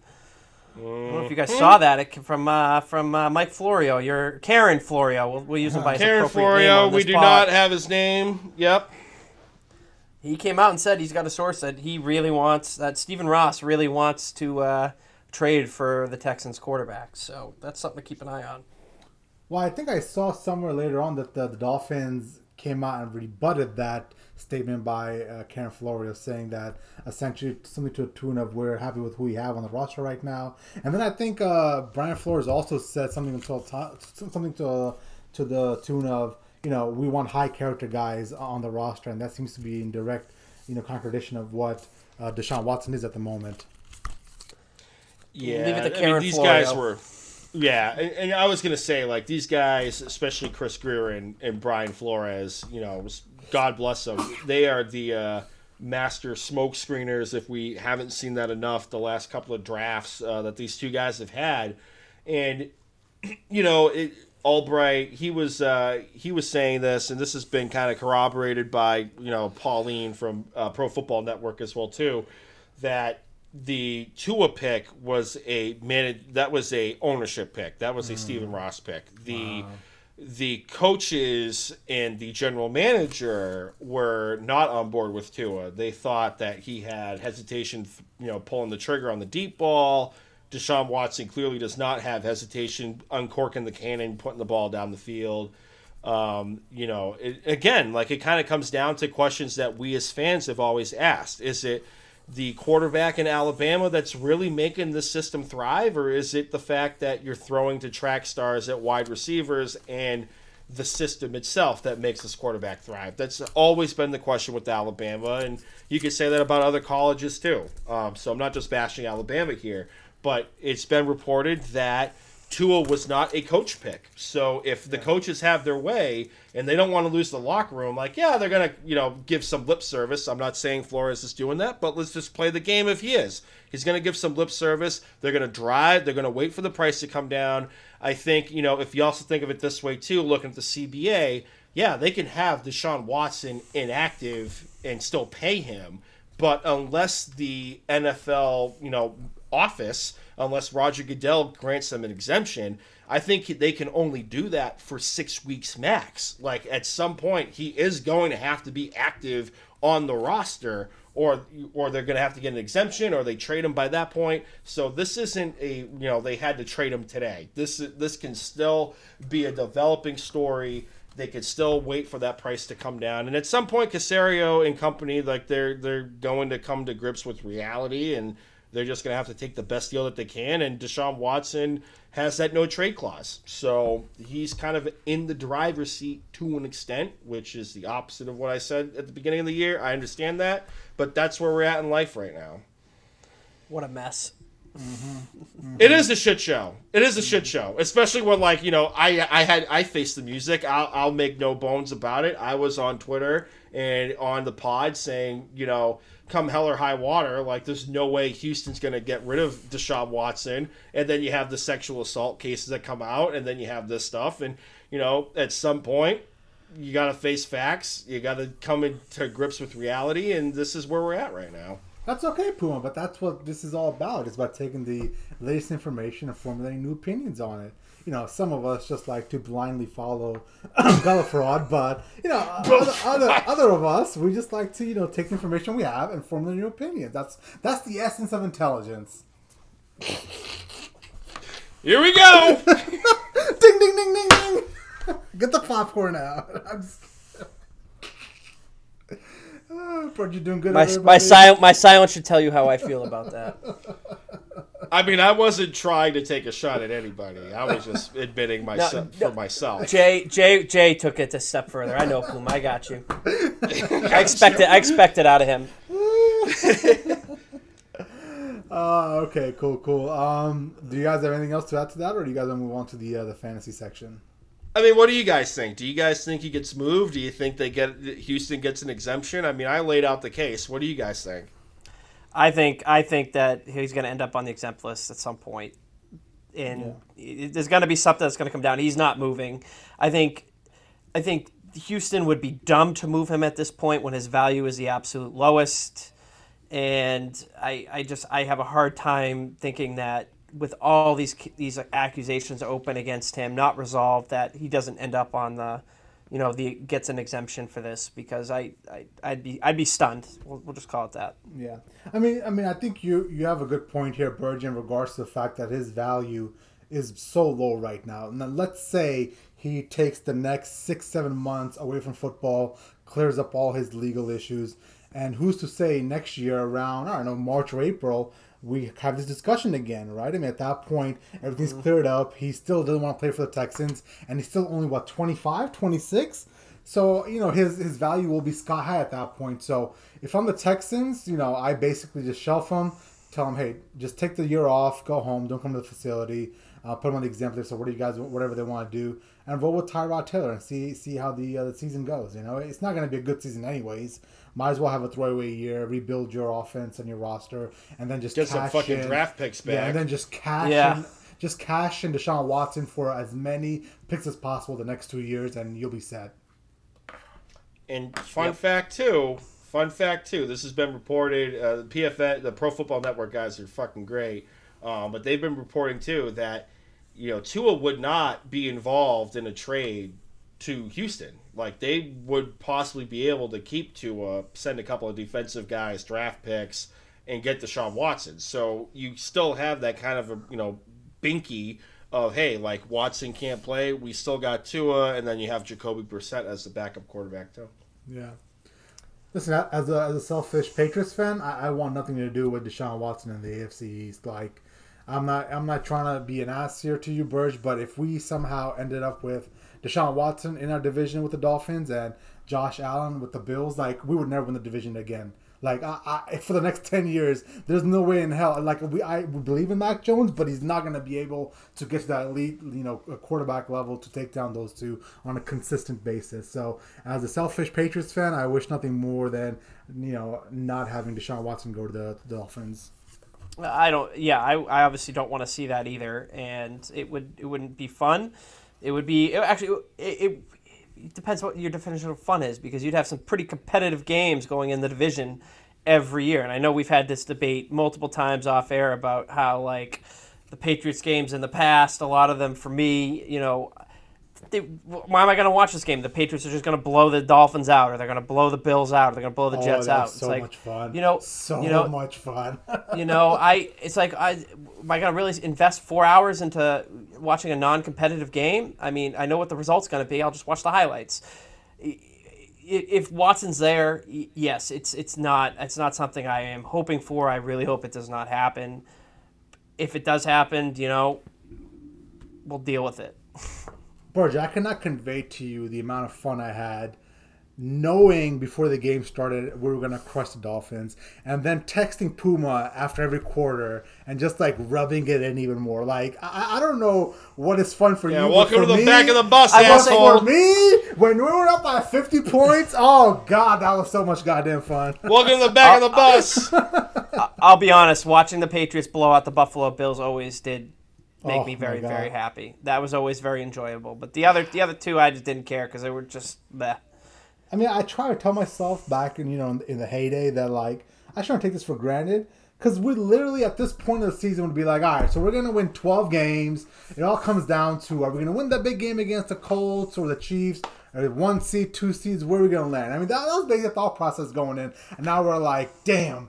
I don't know if you guys saw that it came from uh, from uh, Mike Florio, your Karen Florio. We'll, we'll use him by his Karen appropriate name Florio, on we do pod. not have his name. Yep. He came out and said he's got a source that he really wants that Stephen Ross really wants to uh, trade for the Texans quarterback. So that's something to keep an eye on. Well, I think I saw somewhere later on that the, the Dolphins came out and rebutted that statement by uh, Karen Florio, saying that essentially something to the tune of "We're happy with who we have on the roster right now." And then I think uh, Brian Flores also said something to something to to the tune of, you know, we want high character guys on the roster, and that seems to be in direct, you know, contradiction of what uh, Deshaun Watson is at the moment. Yeah, Leave it to I Karen mean, these Florio. guys were. Yeah, and, and I was gonna say like these guys, especially Chris Grier and, and Brian Flores. You know, God bless them. They are the uh, master smoke screeners. If we haven't seen that enough, the last couple of drafts uh, that these two guys have had, and you know, it, Allbright, he was uh, he was saying this, and this has been kind of corroborated by you know Pauline from uh, Pro Football Network as well too, that the Tua pick was a man that was a ownership pick. That was a Stephen Ross pick. The the coaches and the general manager were not on board with Tua. They thought that he had hesitation, you know, pulling the trigger on the deep ball. Deshaun Watson clearly does not have hesitation uncorking the cannon, putting the ball down the field. Um, you know, it, again, like it kind of comes down to questions that we as fans have always asked. Is it the quarterback in Alabama that's really making the system thrive, or is it the fact that you're throwing to track stars at wide receivers and the system itself that makes this quarterback thrive? That's always been the question with Alabama, and you could say that about other colleges too. Um, so I'm not just bashing Alabama here, but it's been reported that Tua was not a coach pick. So if the coaches have their way and they don't want to lose the locker room, like yeah, they're gonna you know give some lip service. I'm not saying Flores is doing that, but let's just play the game if he is. He's gonna give some lip service. They're gonna drive. They're gonna wait for the price to come down. I think you know if you also think of it this way too, looking at the CBA, yeah, they can have Deshaun Watson inactive and still pay him, but unless the NFL you know office unless Roger Goodell grants them an exemption. I think they can only do that for six weeks max. Like at some point, he is going to have to be active on the roster, or or they're going to have to get an exemption, or they trade him by that point. So this isn't a you know they had to trade him today. This this can still be a developing story. They could still wait for that price to come down, and at some point, Caserio and company like they're they're going to come to grips with reality and they're just going to have to take the best deal that they can. And Deshaun Watson has that no trade clause. So he's kind of in the driver's seat to an extent, which is the opposite of what I said at the beginning of the year. I understand that, but that's where we're at in life right now. What a mess. It is a shit show. It is a shit show, especially when like you know I I had I faced the music. I'll I'll make no bones about it. I was on Twitter and on the pod saying you know come hell or high water, like there's no way Houston's gonna get rid of Deshaun Watson. And then you have the sexual assault cases that come out, and then you have this stuff, and you know at some point you gotta face facts. You gotta come into grips with reality, and this is where we're at right now. That's okay, Puma, but that's what this is all about. It's about taking the latest information and formulating new opinions on it. You know, some of us just like to blindly follow Bella Fraud, but you know, other, other other of us, we just like to you know take the information we have and formulate new opinions. That's that's the essence of intelligence. Here we go. ding ding ding ding ding. Get the popcorn out. I'm just... Oh, Bud, you doing good? My, my, sil- my silence should tell you how I feel about that. I mean, I wasn't trying to take a shot at anybody. I was just admitting myself no. for myself. Jay Jay Jay took it a step further. I know, Plume. I got you. I expect it. I expect it out of him. Uh, okay, cool, cool. Um, do you guys have anything else to add to that, or do you guys want to move on to the uh, the fantasy section? I mean, what do you guys think? Do you guys think he gets moved? Do you think they get Houston gets an exemption? I mean, I laid out the case. What do you guys think? I think I think that he's going to end up on the exempt list at some point. point, and it- there's going to be something that's going to come down. He's not moving. I think, I think Houston would be dumb to move him at this point when his value is the absolute lowest, and I I just I have a hard time thinking that with all these these accusations open against him, not resolved, that he doesn't end up on the. You know, the gets an exemption for this because I, I I'd be I'd be stunned. We'll, we'll just call it that. Yeah, I mean, I mean, I think you you have a good point here, Burge, in regards to the fact that his value is so low right now. Now, let's say he takes the next six, seven months away from football, clears up all his legal issues, and who's to say next year around, I don't know, March or April, we have this discussion again, right? I mean, at that point, everything's cleared up. He still doesn't want to play for the Texans, and he's still only, what, 25, 26? So, you know, his, his value will be sky high at that point. So, if I'm the Texans, you know, I basically just shelf him, tell him, hey, just take the year off, go home, don't come to the facility. Uh, put him on the example. So, what do you guys, whatever they want to do, and roll with Tyrod Taylor and see see how the uh, the season goes. You know, it's not going to be a good season anyways. Might as well have a throwaway year, rebuild your offense and your roster, and then just Get some fucking in. draft picks back. Yeah, and then just cash Yeah. in, just cash in Deshaun Watson for as many picks as possible the next two years, and you'll be set. And fun Yep. fact too, fun fact too. This has been reported. Uh, the PFN, the Pro Football Network guys are fucking great, um, but they've been reporting too that you know Tua would not be involved in a trade to Houston. Like they would possibly be able to keep Tua, send a couple of defensive guys, draft picks, and get Deshaun Watson. So you still have that kind of a you know binky of hey, like Watson can't play, we still got Tua, and then you have Jacoby Brissett as the backup quarterback too. Yeah. Listen, as a, as a selfish Patriots fan, I, I want nothing to do with Deshaun Watson in the AFC East. Like, I'm not I'm not trying to be an ass here to you, Burge, but if we somehow ended up with Deshaun Watson in our division with the Dolphins and Josh Allen with the Bills, like we would never win the division again. Like I, I, for the next ten years, there's no way in hell. Like we, I we believe in Mac Jones, but he's not to be able to get to that elite, you know, quarterback level to take down those two on a consistent basis. So, as a selfish Patriots fan, I wish nothing more than you know not having Deshaun Watson go to the, the Dolphins. I don't. Yeah, I, I obviously don't want to see that either, and it would it wouldn't be fun. It would be it, actually it, it, it depends what your definition of fun is because you'd have some pretty competitive games going in the division every year, and I know we've had this debate multiple times off air about how like the Patriots games in the past, a lot of them for me, you know. They, why am I going to watch this game? The Patriots are just going to blow the Dolphins out, or they're going to blow the Bills out, or they're going to blow the Oh, Jets out. so it's like, much fun. You know, so you know, much fun. you know, I it's like I am I gonna really invest four hours into watching a non-competitive game? I mean, I know what the result's gonna be. I'll just watch the highlights. If Watson's there, yes, it's it's not it's not something I am hoping for. I really hope it does not happen. If it does happen, you know, we'll deal with it. Burge, I cannot convey to you the amount of fun I had knowing before the game started we were going to crush the Dolphins and then texting Puma after every quarter and just like rubbing it in even more. Like, I, I don't know what is fun for Yeah, you. but welcome for to the me- back of the bus, I will say asshole. For me, when we were up by 50 points, oh god, that was so much goddamn fun. Welcome to the back of the bus. I'll be honest, watching the Patriots blow out the Buffalo Bills always did make Oh, me very very happy. That was always very enjoyable. But the other the other two I just didn't care because they were just bleh. I mean, I try to tell myself back in you know in the heyday that like I shouldn't take this for granted because we literally at this point of the season would be like, all right, so we're gonna win twelve games. It all comes down to are we gonna win that big game against the Colts or the Chiefs? Or the one seed, two seeds, where are we gonna land? I mean, that, that was basically the thought process going in, and now we're like, damn.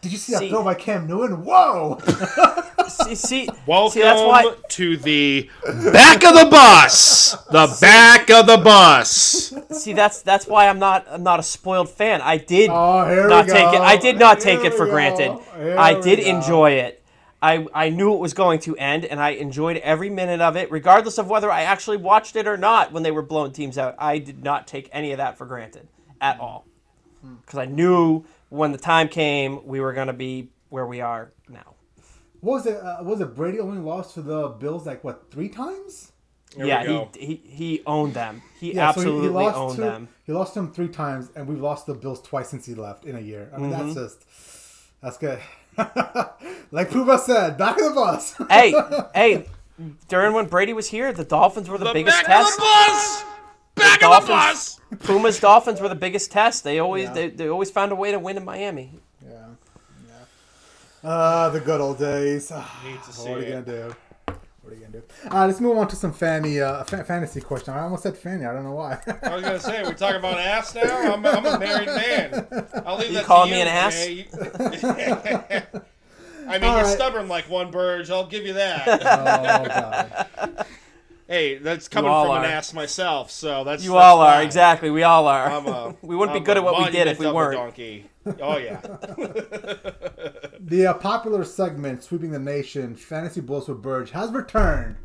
Did you see that throw by Cam Newton? Whoa! See, see, Welcome see that's why to the back of the bus. The back of the bus. see that's that's why I'm not I'm not a spoiled fan. I did Oh, not take it. I did not take it for we granted. Here I did enjoy it. I, I knew it was going to end, and I enjoyed every minute of it, regardless of whether I actually watched it or not when they were blowing teams out. I did not take any of that for granted at all. Hmm. Because I knew when the time came, we were going to be where we are now. What was it? Uh, was it Brady only lost to the Bills like what three times? Here yeah, he, he he owned them. He Yeah, so absolutely lost owned to- them. He lost them three times, and we've lost the Bills twice since he left in a year. I mean, Mm-hmm. that's just that's good. like Puba said, back of the bus. hey, hey, during when Brady was here, the Dolphins were the, The biggest back test. Of the bus. Back of the Dolphins- bus. Puma's Dolphins were the biggest test. They always Yeah. they, they always found a way to win in Miami. yeah, yeah. Uh, the good old days. Ah, to see what are you gonna do? What are you gonna do? Uh, let's move on to some fanny, uh, fa- fantasy question. I almost said fanny. I don't know why. I was gonna say, we talking about ass now. I'm, I'm a married man. I'll leave You that calling to me you, an ass? Jay. I mean, All you're right. stubborn like one, Burge. I'll give you that. Oh god. hey, that's coming all from an ass myself, so that's You that's all are exactly. We all are. I'm a, we wouldn't I'm be good at what we did if we monument of a weren't. Donkey. Oh yeah. The uh, popular segment sweeping the nation, Fantasy Bulls with Burge, has returned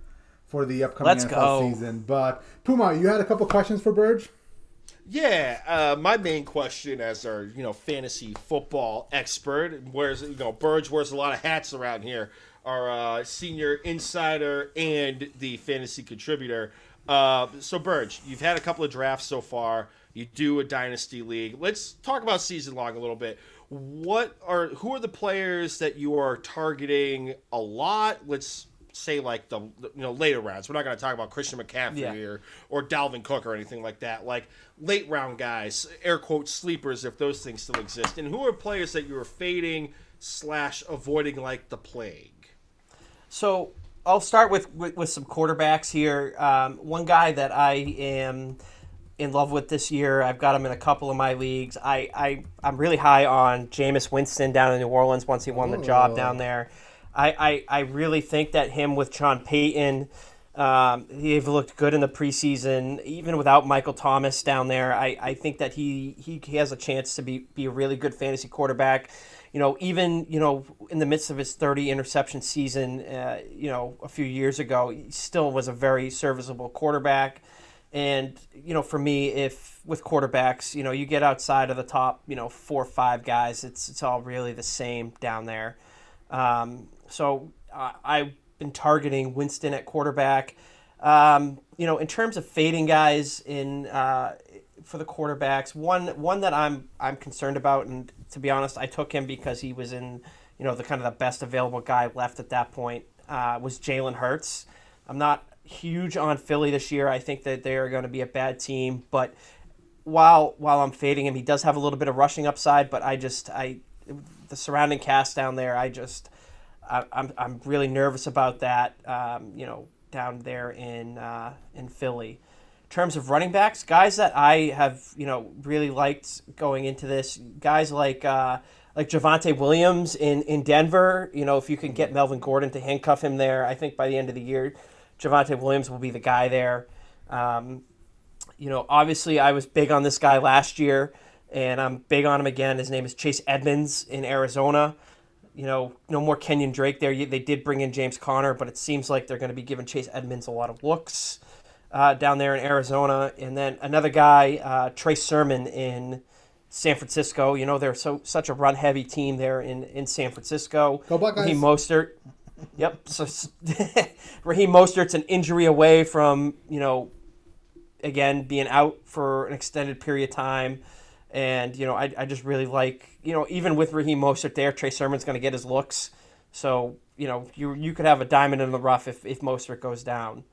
for the upcoming Let's NFL go. season. But Puma, you had a couple questions for Burge. Yeah, uh, my main question as our you know fantasy football expert wears you know Burge wears a lot of hats around here. Our uh, senior insider and the fantasy contributor. Uh, so Burge, you've had a couple of drafts so far. You do a dynasty league. Let's talk about season long a little bit. What are who are the players that you are targeting a lot? Let's say like the you know later rounds. We're not going to talk about Christian McCaffrey Yeah. or or Dalvin Cook or anything like that. Like late round guys, air quote sleepers, if those things still exist. And who are players that you are fading slash avoiding like the plague? So I'll start with with, with some quarterbacks here. Um, one guy that I am in love with this year. I've got him in a couple of my leagues. I, I I'm really high on Jameis Winston down in New Orleans once he won the job down there. I, I, I really think that him with Sean Payton, um, they've looked good in the preseason, even without Michael Thomas down there. I, I think that he, he, he has a chance to be, be a really good fantasy quarterback. You know, even you know in the midst of his 30 interception season, uh, you know a few years ago, he still was a very serviceable quarterback. And you know, for me, if with quarterbacks, you know, you get outside of the top, you know, four or five guys, it's it's all really the same down there. Um, so uh, I've been targeting Winston at quarterback. Um, you know, in terms of fading guys in uh, for the quarterbacks, one one that I'm I'm concerned about, and to be honest, I took him because he was in you know the kind of the best available guy left at that point uh, was Jalen Hurts. I'm not huge on Philly this year. I think that they are going to be a bad team, but while while I'm fading him, he does have a little bit of rushing upside. But I just I the surrounding cast down there, I just I, I'm I'm really nervous about that. Um, you know, down there in uh, in Philly. Terms of running backs, guys that I have you know really liked going into this, guys like. Uh, like Javonte Williams in, in Denver, you know, if you can get Melvin Gordon to handcuff him there, I think by the end of the year, Javonte Williams will be the guy there. Um, you know, obviously I was big on this guy last year, and I'm big on him again. His name is Chase Edmonds in Arizona. You know, no more Kenyan Drake there. They did bring in James Conner, but it seems like they're going to be giving Chase Edmonds a lot of looks uh, down there in Arizona. And then another guy, uh, Trey Sermon in San Francisco. You know, they're so such a run heavy team there in, in San Francisco. Go Buckeyes. Raheem Mostert. Yep. So Raheem Mostert's an injury away from, you know, again, being out for an extended period of time. And, you know, I, I just really like, you know, even with Raheem Mostert there, Trey Sermon's going to get his looks. So, you know, you, you could have a diamond in the rough if, if Mostert goes down.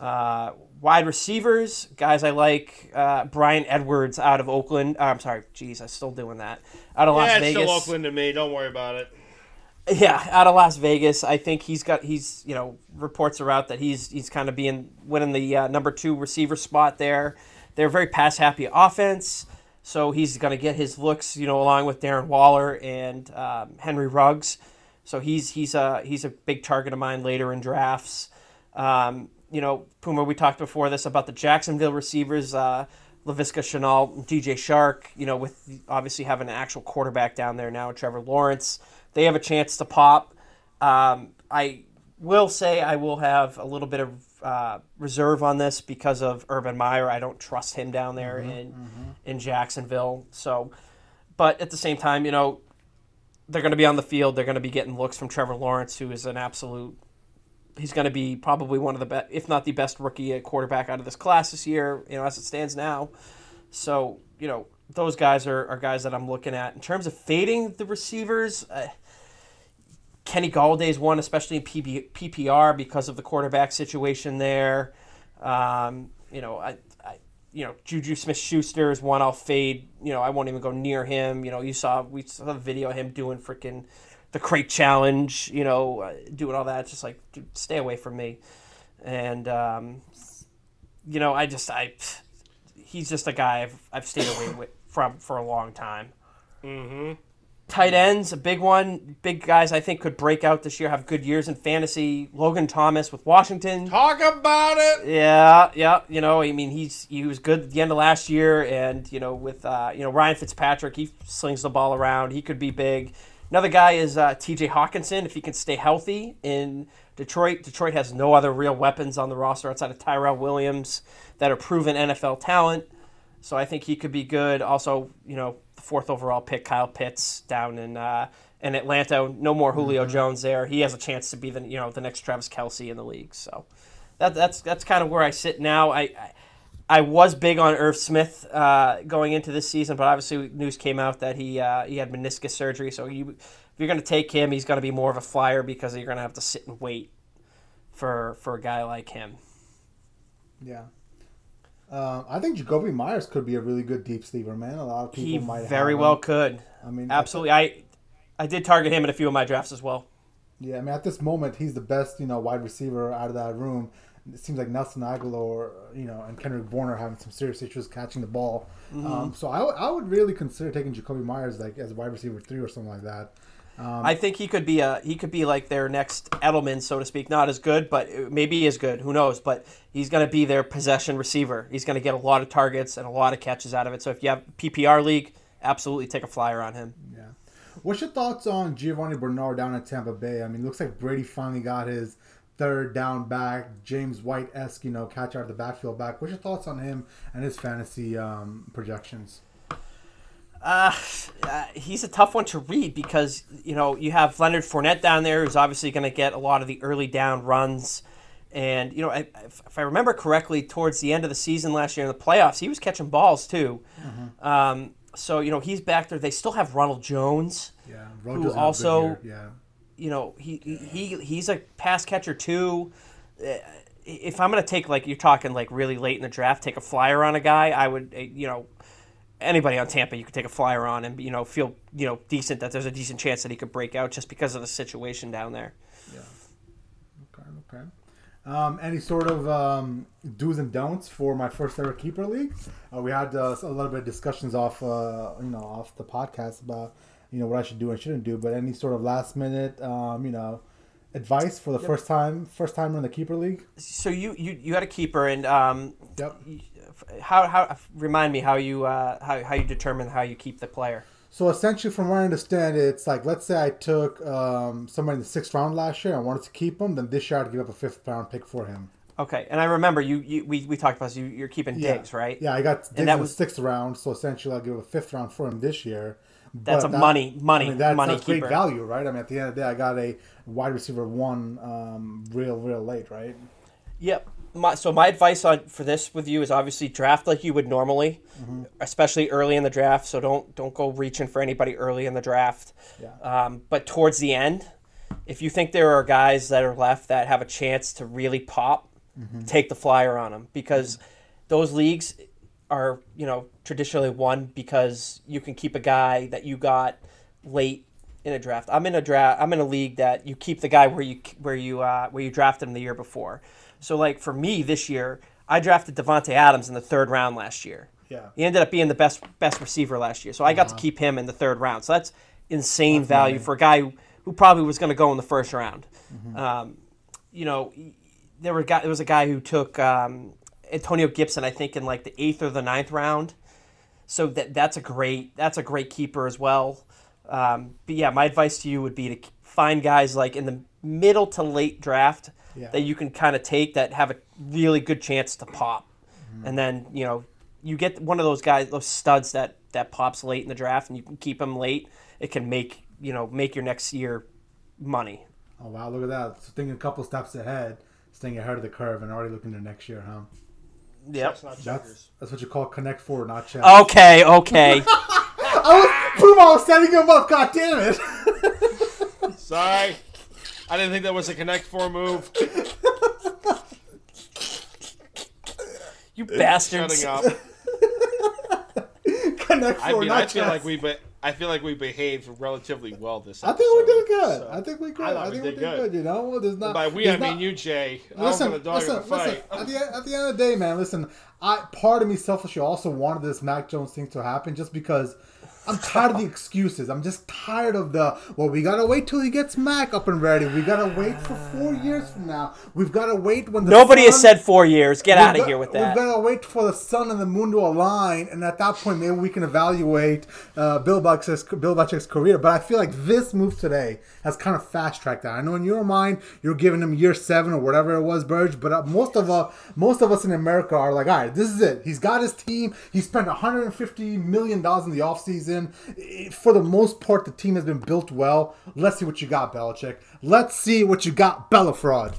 Uh, wide receivers, guys I like. Uh, Bryan Edwards out of Oakland. Uh, I'm sorry, geez, I'm still doing that. Out of Las it's Vegas. still Oakland to me. Don't worry about it. Yeah, out of Las Vegas, I think he's got he's you know reports are out that he's he's kind of being winning the uh, number two receiver spot there. They're a very pass happy offense, so he's going to get his looks you know along with Darren Waller and um, Henry Ruggs. So he's he's a he's a big target of mine later in drafts. Um, you know, Puma, we talked before this about the Jacksonville receivers, uh, Laviska Shenault, DJ Chark. You know, with obviously having an actual quarterback down there now, Trevor Lawrence, they have a chance to pop. Um, I will say I will have a little bit of uh, reserve on this because of Urban Meyer. I don't trust him down there in in Jacksonville. So, but at the same time, you know, they're going to be on the field. They're going to be getting looks from Trevor Lawrence, who is an absolute. He's going to be probably one of the best, if not the best rookie at quarterback out of this class this year. You know, as it stands now. So you know, those guys are, are guys that I'm looking at in terms of fading the receivers. Uh, Kenny Golladay's one, especially in PB, PPR because of the quarterback situation there. Um, you know, I, I, you know, Juju Smith-Schuster is one I'll fade. You know, I won't even go near him. You know, you saw we saw the video of him doing freaking the crate challenge. You know, uh, doing all that. It's just like, dude, stay away from me. And um, you know, I just I, he's just a guy I've I've stayed away with, from for a long time. Mm-hmm. Tight ends, a big one. Big guys I think could break out this year, have good years in fantasy. Logan Thomas with Washington. Talk about it. Yeah, yeah. You know, I mean, he's he was good at the end of last year, and you know, with uh, you know Ryan Fitzpatrick, he slings the ball around. He could be big. Another guy is uh, T.J. Hockenson if he can stay healthy in Detroit. Detroit has no other real weapons on the roster outside of Tyrell Williams that are proven NFL talent. So I think he could be good. Also, you know, the fourth overall pick, Kyle Pitts down in uh, in Atlanta. No more Julio Jones there. He has a chance to be the you know the next Travis Kelce in the league. So that, that's that's kind of where I sit now. I, I I was big on Irv Smith uh, going into this season, but obviously news came out that he uh, he had meniscus surgery. So you, if you're going to take him, he's going to be more of a flyer because you're going to have to sit and wait for for a guy like him. Yeah. Um, I think Jakobi Meyers could be a really good deep sleeper, man. A lot of people He might very well him. could. I mean, Absolutely, I I did target him in a few of my drafts as well. Yeah, I mean, at this moment, he's the best, you know, wide receiver out of that room. It seems like Nelson Agholor, you know, and Kendrick Bourne are having some serious issues catching the ball. Mm-hmm. Um, so I, would- really consider taking Jakobi Meyers like as wide receiver three or something like that. Um, I think he could be a he could be like their next Edelman, so to speak. Not as good, but maybe as good. Who knows? But he's going to be their possession receiver. He's going to get a lot of targets and a lot of catches out of it. So if you have PPR league, absolutely take a flyer on him. Yeah. What's your thoughts on Giovani Bernard down at Tampa Bay? I mean, looks like Brady finally got his third down back, James White esque, you know, catch out of the backfield back. What's your thoughts on him and his fantasy um, projections? Uh, uh, he's a tough one to read because you know you have Leonard Fournette down there, who's obviously going to get a lot of the early down runs, and you know I, if, if I remember correctly, towards the end of the season last year in the playoffs, he was catching balls too. Um, so you know he's back there. They still have Ronald Jones. Yeah, Who a good also- yeah. You know he he he's a pass catcher too. If I'm gonna take like you're talking like really late in the draft, take a flyer on a guy, I would uh, you know anybody on Tampa you could take a flyer on and you know feel you know decent that there's a decent chance that he could break out just because of the situation down there. Yeah. Okay, okay. Um, any sort of um, do's and don'ts for my first ever keeper league? Uh, we had uh, a little bit of discussions off, uh, you know, off the podcast about, you know, what I should do and shouldn't do. But any sort of last minute, um, you know, advice for the first time, first timer in the keeper league? So you you, you had a keeper and um, Yep. how how remind me how you uh, how how you determine how you keep the player. So essentially, from what I understand, it's like let's say I took um, somebody in the sixth round last year. I wanted to keep him. Then this year I'd give up a fifth round pick for him. Okay, and I remember you, you we, we talked about this, you you're keeping Yeah. Diggs right? Yeah, I got Diggs that in was- the sixth round. So essentially, I'll give a fifth round for him this year. That's But a money- money- I mean, that's, money that's great value, right? I mean, at the end of the day, I got a wide receiver one um, real, real late, right? Yep. My, so my advice on for this with you is obviously draft like you would normally, especially early in the draft. So don't don't go reaching for anybody early in the draft. Yeah. Um, but towards the end, if you think there are guys that are left that have a chance to really pop, take the flyer on them because those leagues are you know traditionally won because you can keep a guy that you got late in a draft. I'm in a draft. I'm in a league that you keep the guy where you where you uh, where you drafted him the year before. So like for me this year, I drafted Davante Adams in the third round last year. Yeah. He ended up being the best best receiver last year. So I got to keep him in the third round. So that's insane value for a guy who, probably was going to go in the first round. Um, you know, there were guy, there was a guy who took um, Antonio Gibson, I think, in like the eighth or the ninth round. So that that's a great that's a great keeper as well. Um, but yeah, my advice to you would be to find guys like in the middle to late draft Yeah. that you can kind of take that have a really good chance to pop, and then you know you get one of those guys, those studs that that pops late in the draft, and you can keep them late. It can make you know make your next year money. Oh wow, look at that! So thinking a couple steps ahead, staying ahead of the curve, and already looking to next year, huh? Yep. That's That's what you call connect four, not check. Okay. Okay. I was Puma I was setting him up. God damn it! Sorry. I didn't think that was a Connect Four move. you bastards. Shutting up. connect I mean, not I feel check. like we, be- I feel like we behaved relatively well this. I think we did good. so- I think we good. I I, thought we think we did did good. good. You know, there's not. By we, I there's mean you, Jay. Listen, I'm gonna listen, fight. listen. At the, at the end of the day, man, listen. I part of me selfishly also wanted this Mac Jones thing to happen just because I'm tired of the excuses. I'm just tired of the well. We gotta wait till he gets Mac up and ready. We gotta wait for four years from now. We've gotta wait when the Nobody has said four years. Get out of here with that. We've got to wait for the sun and the moon to align, and at that point, maybe we can evaluate uh, Bill Belichick's Bill Belichick's career. But I feel like this move today has kind of fast tracked that. I know in your mind you're giving him year seven or whatever it was, Burge. But uh, most of uh, most of us in America are like, all right, this is it. He's got his team. He spent 150 million dollars in the offseason. Eh, For the most part, the team has been built well. Let's see what you got, Belichick. Let's see what you got, Bella Fraud.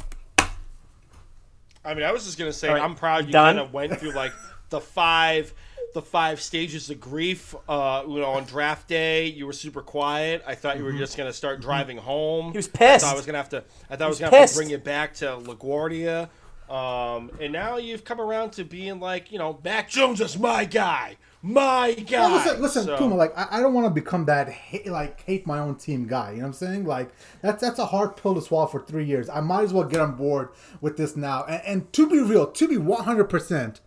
I mean, I was just gonna say, All right, I'm proud you kind of went through like the five, the five stages of grief. Uh, you know, on draft day, you were super quiet. I thought you were just gonna start driving home. He was I pissed. thought I was gonna have to. I thought I was was gonna have to bring you back to LaGuardia. Um, and now you've come around to being like, you know, Mac Jones is my guy, my guy. Well, listen, listen, So- Puma. Like, I, I don't want to become that hate, like hate my own team guy. You know what I'm saying? Like, that's that's a hard pill to swallow for three years. I might as well get on board with this now. And, and to be real, to be 100 percent,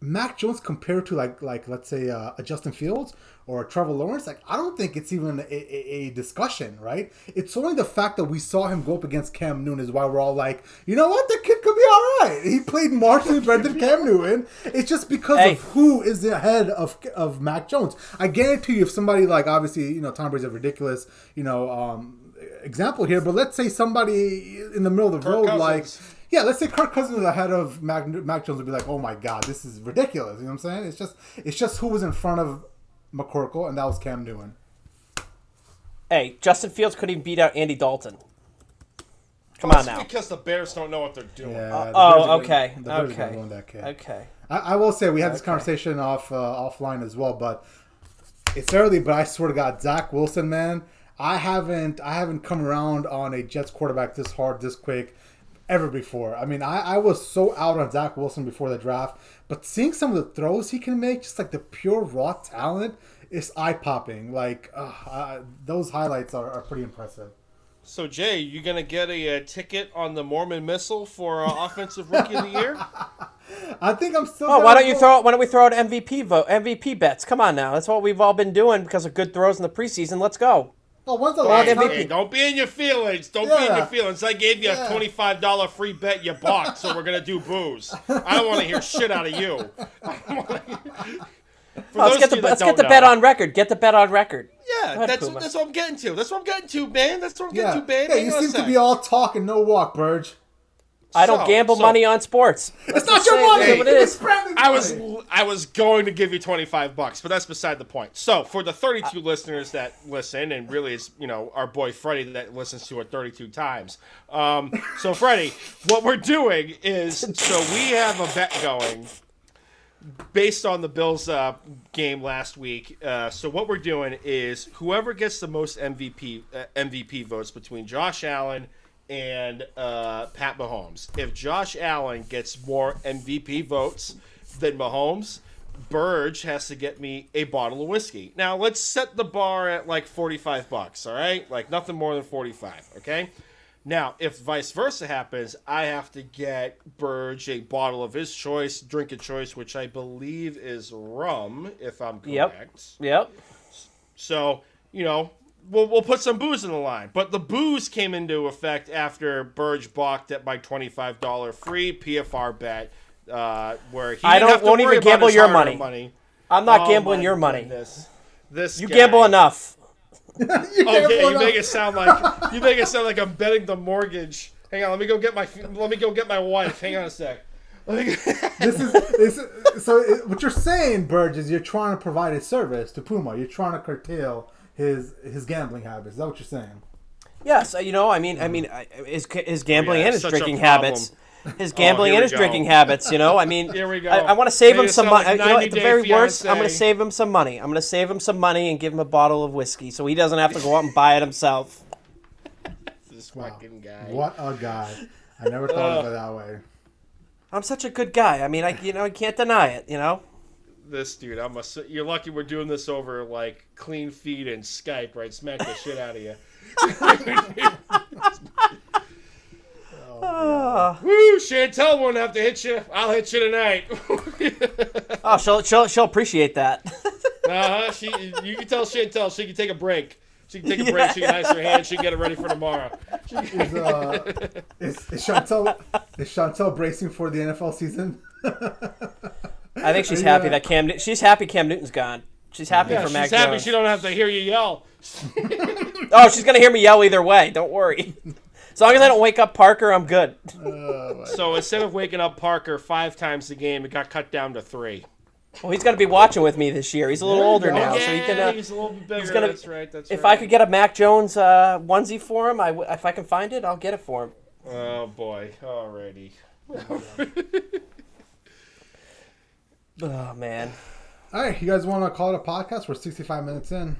Mac Jones compared to like like let's say uh, a Justin Fields or a Trevor Lawrence, like I don't think it's even a, a, a discussion, right? It's only the fact that we saw him go up against Cam Newton is why we're all like, you know what, the kid be all right. He played marginally better than Cam Newton. It's just because Hey. of who is ahead of of Mac Jones. I guarantee you, if somebody like obviously you know Tom Brady's a ridiculous you know um, example here, but let's say somebody in the middle of the road like. Yeah, let's say Kirk Cousins is ahead of Mac, Mac Jones would be like, "Oh my God, this is ridiculous." You know what I'm saying? It's just, it's just who was in front of McCorkle, and that was Cam Newton. Hey, Justin Fields couldn't even beat out Andy Dalton. Come Well, on now. because the Bears don't know what they're doing. Yeah. Uh, the oh, Bears are gonna- okay, the Bears are gonna okay. that kid. Okay. I, I will say we had this Okay. conversation off uh, offline as well, but it's early. But I swear to God, Zach Wilson, man, I haven't I haven't come around on a Jets quarterback this hard, this quick, ever before. I mean, I, I was so out on Zach Wilson before the draft, but seeing some of the throws he can make, just like the pure raw talent, is eye popping. Like uh, uh, those highlights are, are pretty impressive. So Jay, you gonna get a, uh ticket on the Mormon Missile for uh, offensive rookie of the year? I think I'm still. Oh, why don't you go- throw? Why don't we throw out MVP vote? MVP bets. Come on now. That's what we've all been doing because of good throws in the preseason. Let's go. Oh, when's the Hey, last hey, time? MVP. don't be in your feelings. Don't be in your feelings. I gave you Yeah. a twenty-five dollar free bet you bought, so we're gonna do booze. I don't want to hear shit out of you. For Oh, let's get the let's get the know- bet on record. Get the bet on record. Yeah, ahead, that's Puma. that's what I'm getting to. That's what I'm getting to, man. That's what I'm Yeah, getting to, man. yeah. Hang You seem to be all talk and no walk, Burge. I don't So- gamble so- money on sports. It's not your money. that's it It's is. I was. I was going to give you 25 bucks, but that's beside the point. So, for the 32 listeners that listen and really it's, you know, our boy Freddie that listens to it 32 times. Um, so Freddie, what we're doing is so we have a bet going based on the Bills uh, game last week. Uh, so what we're doing is whoever gets the most MVP uh, MVP votes between Josh Allen and uh, Pat Mahomes. If Josh Allen gets more MVP votes than Mahomes, Burge has to get me a bottle of whiskey. Now let's set the bar at like forty-five bucks. All right, like nothing more than forty-five. Okay. Now, if vice versa happens, I have to get Burge a bottle of his choice, drink of choice, which I believe is rum, if I'm correct. Yep. Yep. So, you know, we'll, we'll put some booze in the line. But the booze came into effect after Burge balked at my $25 free PFR bet, uh, where he I don't- won't even gamble your hard-earned money. I'm not Oh, gambling your money. goodness. This You guy. gamble enough. You Okay, gamble you make it sound like you make it sound like I'm betting the mortgage. Hang on, let me go get my let me go get my wife. Hang on a sec. This is, this is so. It, what you're saying, Burge, is you're trying to provide a service to Puma. You're trying to curtail his his gambling habits. Is that what you're saying? Yes, uh, you know, I mean, I mean, his his gambling yeah, and his drinking habits, his oh, gambling here and his go. drinking habits. You know, I mean, Here we go. I, I want to save Made him some money. like you know, at the Day very worst, I'm going to save him some money. I'm going to save him some money and give him a bottle of whiskey, so he doesn't have to go out and buy it himself. this fucking guy. What a guy! I never thought of it that way. I'm such a good guy. I mean, I you know, I can't deny it. You know. This dude, I'm a. You're lucky we're doing this over like clean feed and Skype, right? Smack the shit out of you. Woo! Chantel won't have to hit you. I'll hit you tonight. Oh, she'll she'll she'll appreciate that. Uh-huh. She, you can tell Chantel she can take a break. She can take a break. She can ice her hands. She can get it ready for tomorrow. Can- Is, uh, is, is Chantel is Chantel bracing for the NFL season? I think she's Are happy that Cam. She's happy Cam Newton's gone. She's happy yeah, for she's happy Jones. she don't have to hear you yell. Oh, she's gonna hear me yell either way. Don't worry. As long as I don't wake up Parker, I'm good. So instead of waking up Parker five times a game, it got cut down to three. Well, he's gonna be watching with me this year. He's a little older now, yeah, so he can. Uh, he's a little bit bigger. gonna- that's right. That's if right. I could get a Mac Jones uh, onesie for him, I w- if I can find it, I'll get it for him. Oh boy. Alrighty. Oh man. All right, you guys want to call it a podcast? We're 65 minutes in.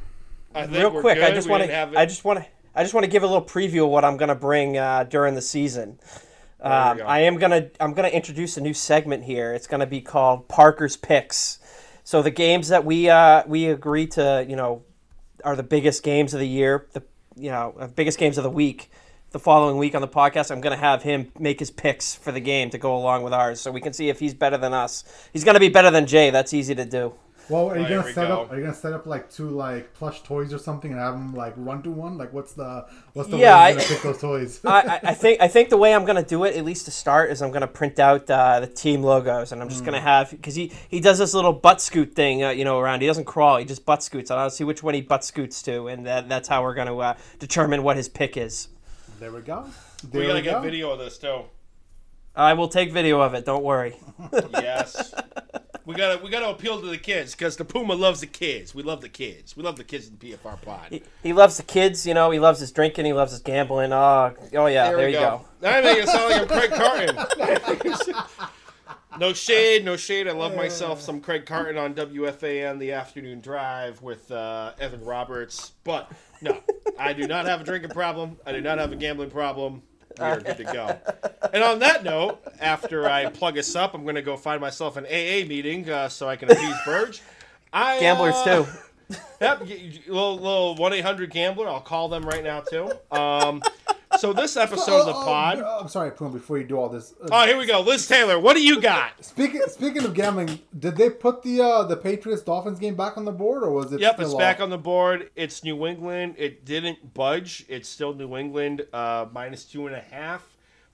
I think Real we're quick, I just want didn't have to. I just want to. I just want to give a little preview of what I'm gonna bring uh, during the season. Um. I am gonna. I'm gonna introduce a new segment here. It's gonna be called Parker's Picks. So the games that we uh, we agree to, you know, are the biggest games of the year. The you know uh, biggest games of the week. The following week on the podcast, I'm gonna have him make his picks for the game to go along with ours, so we can see if he's better than us. He's gonna be better than Jay. That's easy to do. Well, are you gonna set go. up? Are you gonna set up like two like plush toys or something and have them like run to one? Like, what's the what's the Yeah, way I- you're gonna pick those toys? I, I- I think I think the way I'm gonna do it, at least to start, is I'm gonna print out uh, the team logos, and I'm just gonna have because he he does this little butt scoot thing, uh, you know, around. He doesn't crawl, he just butt scoots. And I'll see which one he butt scoots to, and that, that's how we're gonna uh, determine what his pick is. there we go. There we gotta we get go. video of this too. I will take video of it. Don't worry. Yes. we gotta we gotta appeal to the kids because the Puma loves the kids. We love the kids. We love the kids in the PFR pod. He, he loves the kids, you know. He loves his drinking. He loves his gambling. Oh, oh yeah. There, we you go. I make it sound like I'm Craig Carton. no shade, no shade. I love myself some Craig Carton on WFAN the afternoon drive with uh, Evan Roberts. But no, I do not have a drinking problem. I do not have a gambling problem. We are good to go. And on that note, after I plug us up, I'm going to go find myself an AA meeting uh, so I can appease Burge. I, Gamblers uh, too. Yep, little little one eight hundred gambler. I'll call them right now too. Um, so this episode of the Oh, pod. oh, I'm sorry, Puma. Before you do all this, uh, Oh, here we go. Liz Taylor, what do you got? speaking speaking of gambling, did they put the uh, the Patriots Dolphins game back on the board, or was it? Yep, still it's off? back on the board. It's New England. It didn't budge. It's still New England uh, minus two and a half.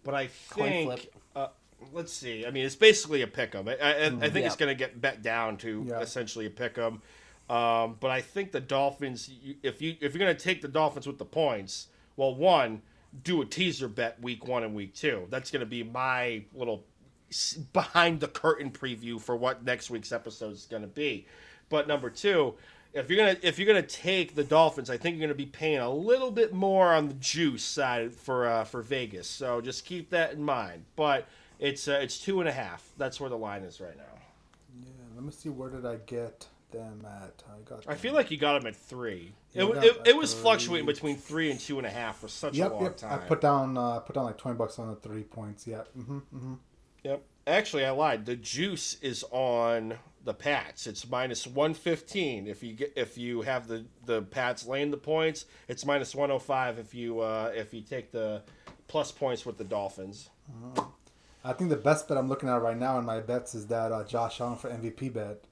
But I think. Uh, let's see. I mean, it's basically a pick 'em. I, I, I think Yeah. it's going to get bet down to Yeah. essentially a pick 'em. Um, but I think the Dolphins. you- If you if you're going to take the Dolphins with the points, well, one, do a teaser bet week one and week two. That's going to be my little behind the curtain preview for what next week's episode is going to be. But number two, if you're gonna if you're gonna take the Dolphins, I think you're gonna be paying a little bit more on the juice side for uh, for Vegas. So just keep that in mind. But it's uh, it's two and a half. That's where the line is right now. Yeah, let me see. Where did I get them at? I got. I feel like you got them at three. It, got it, it was three. fluctuating between three and two and a half for such Yep, a long yep. time. I put down uh, put down like twenty bucks on the three points. Yeah. Mm-hmm, mm-hmm. Yep. Actually, I lied. The juice is on the Pats. It's minus one fifteen if you get if you have the the Pats laying the points. It's minus one hundred five if you uh, if you take the plus points with the Dolphins. I think the best bet I'm looking at right now in my bets is that uh, Josh Allen for MVP bet.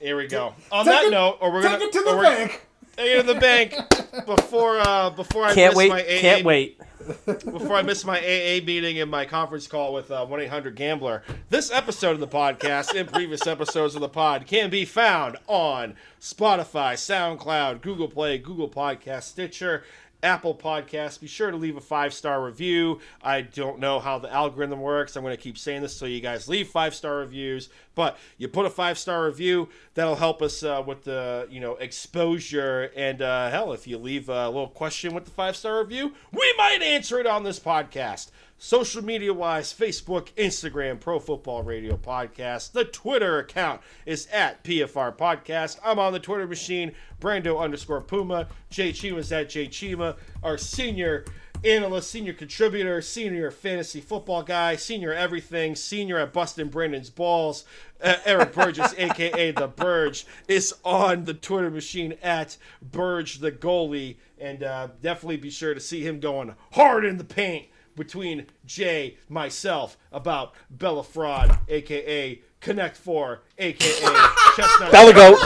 Here we go. On Take that it- note, or we're Take gonna take it to the bank. Take it to the bank before uh, before I Can't miss wait. my AA Can't wait. before I miss my AA meeting and my conference call with uh, 1 800 Gambler, this episode of the podcast and previous episodes of the pod can be found on Spotify, SoundCloud, Google Play, Google Podcast, Stitcher, Apple Podcasts. Be sure to leave a five star review. I don't know how the algorithm works. I'm going to keep saying this till you guys leave five star reviews. But you put a five star review, that'll help us uh, with the you know exposure. And uh, hell, if you leave a little question with the five star review, we might answer it on this podcast. Social media wise, Facebook, Instagram, Pro Football Radio Podcast. The Twitter account is at PFR Podcast. I'm on the Twitter machine, Brando underscore Puma. Jay Chima's at Jay Chima. Our senior analyst, senior contributor, senior fantasy football guy, senior everything, senior at Bustin' Brandon's Balls. Uh, Eric Burgess, aka The Burge, is on the Twitter machine at Burge the Goalie. And uh, definitely be sure to see him going hard in the paint between Jay, myself, about Bella Fraud, aka Connect Four, aka Chestnut, Bella Goat.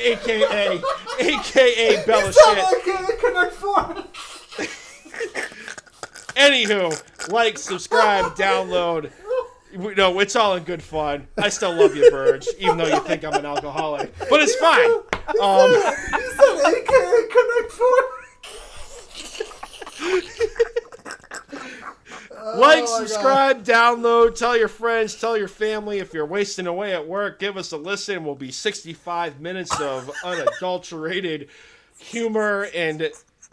aka aka Bella You shit. like a Connect Four. Anywho, like, subscribe, download. We- No, it's all in good fun. I still love you, Burge, even though you think I'm an alcoholic. But it's fine. Um, You said AKA Connect Four. Like, Oh subscribe, download, tell your friends, tell your family. If you're wasting away at work, give us a listen. We'll be 65 minutes of unadulterated humor and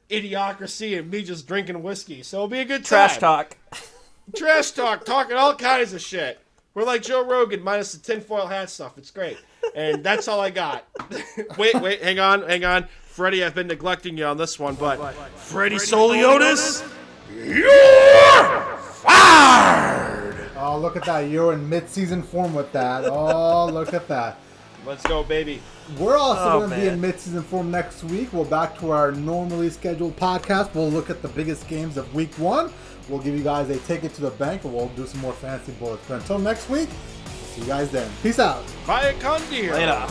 idiocracy and me just drinking whiskey. So it'll be a good time. Trash talk. Trash talk, talking all kinds of shit. We're like Joe Rogan minus the tinfoil hat stuff. It's great. And that's all I got. wait, wait, hang on, hang on. Freddie, I've been neglecting you on this one, but Freddie Soliotis, you're fired! Oh, look at that. You're in mid-season form with that. Oh, look at that. Let's go, baby. We're also Oh, going to be in mid-season form next week. We're back to our normally scheduled podcast. We'll look at the biggest games of week one. We'll give you guys a ticket to the bank, and we'll do some more fancy bullets. But until next week, see you guys then. Peace out. Bye, Condir. Later.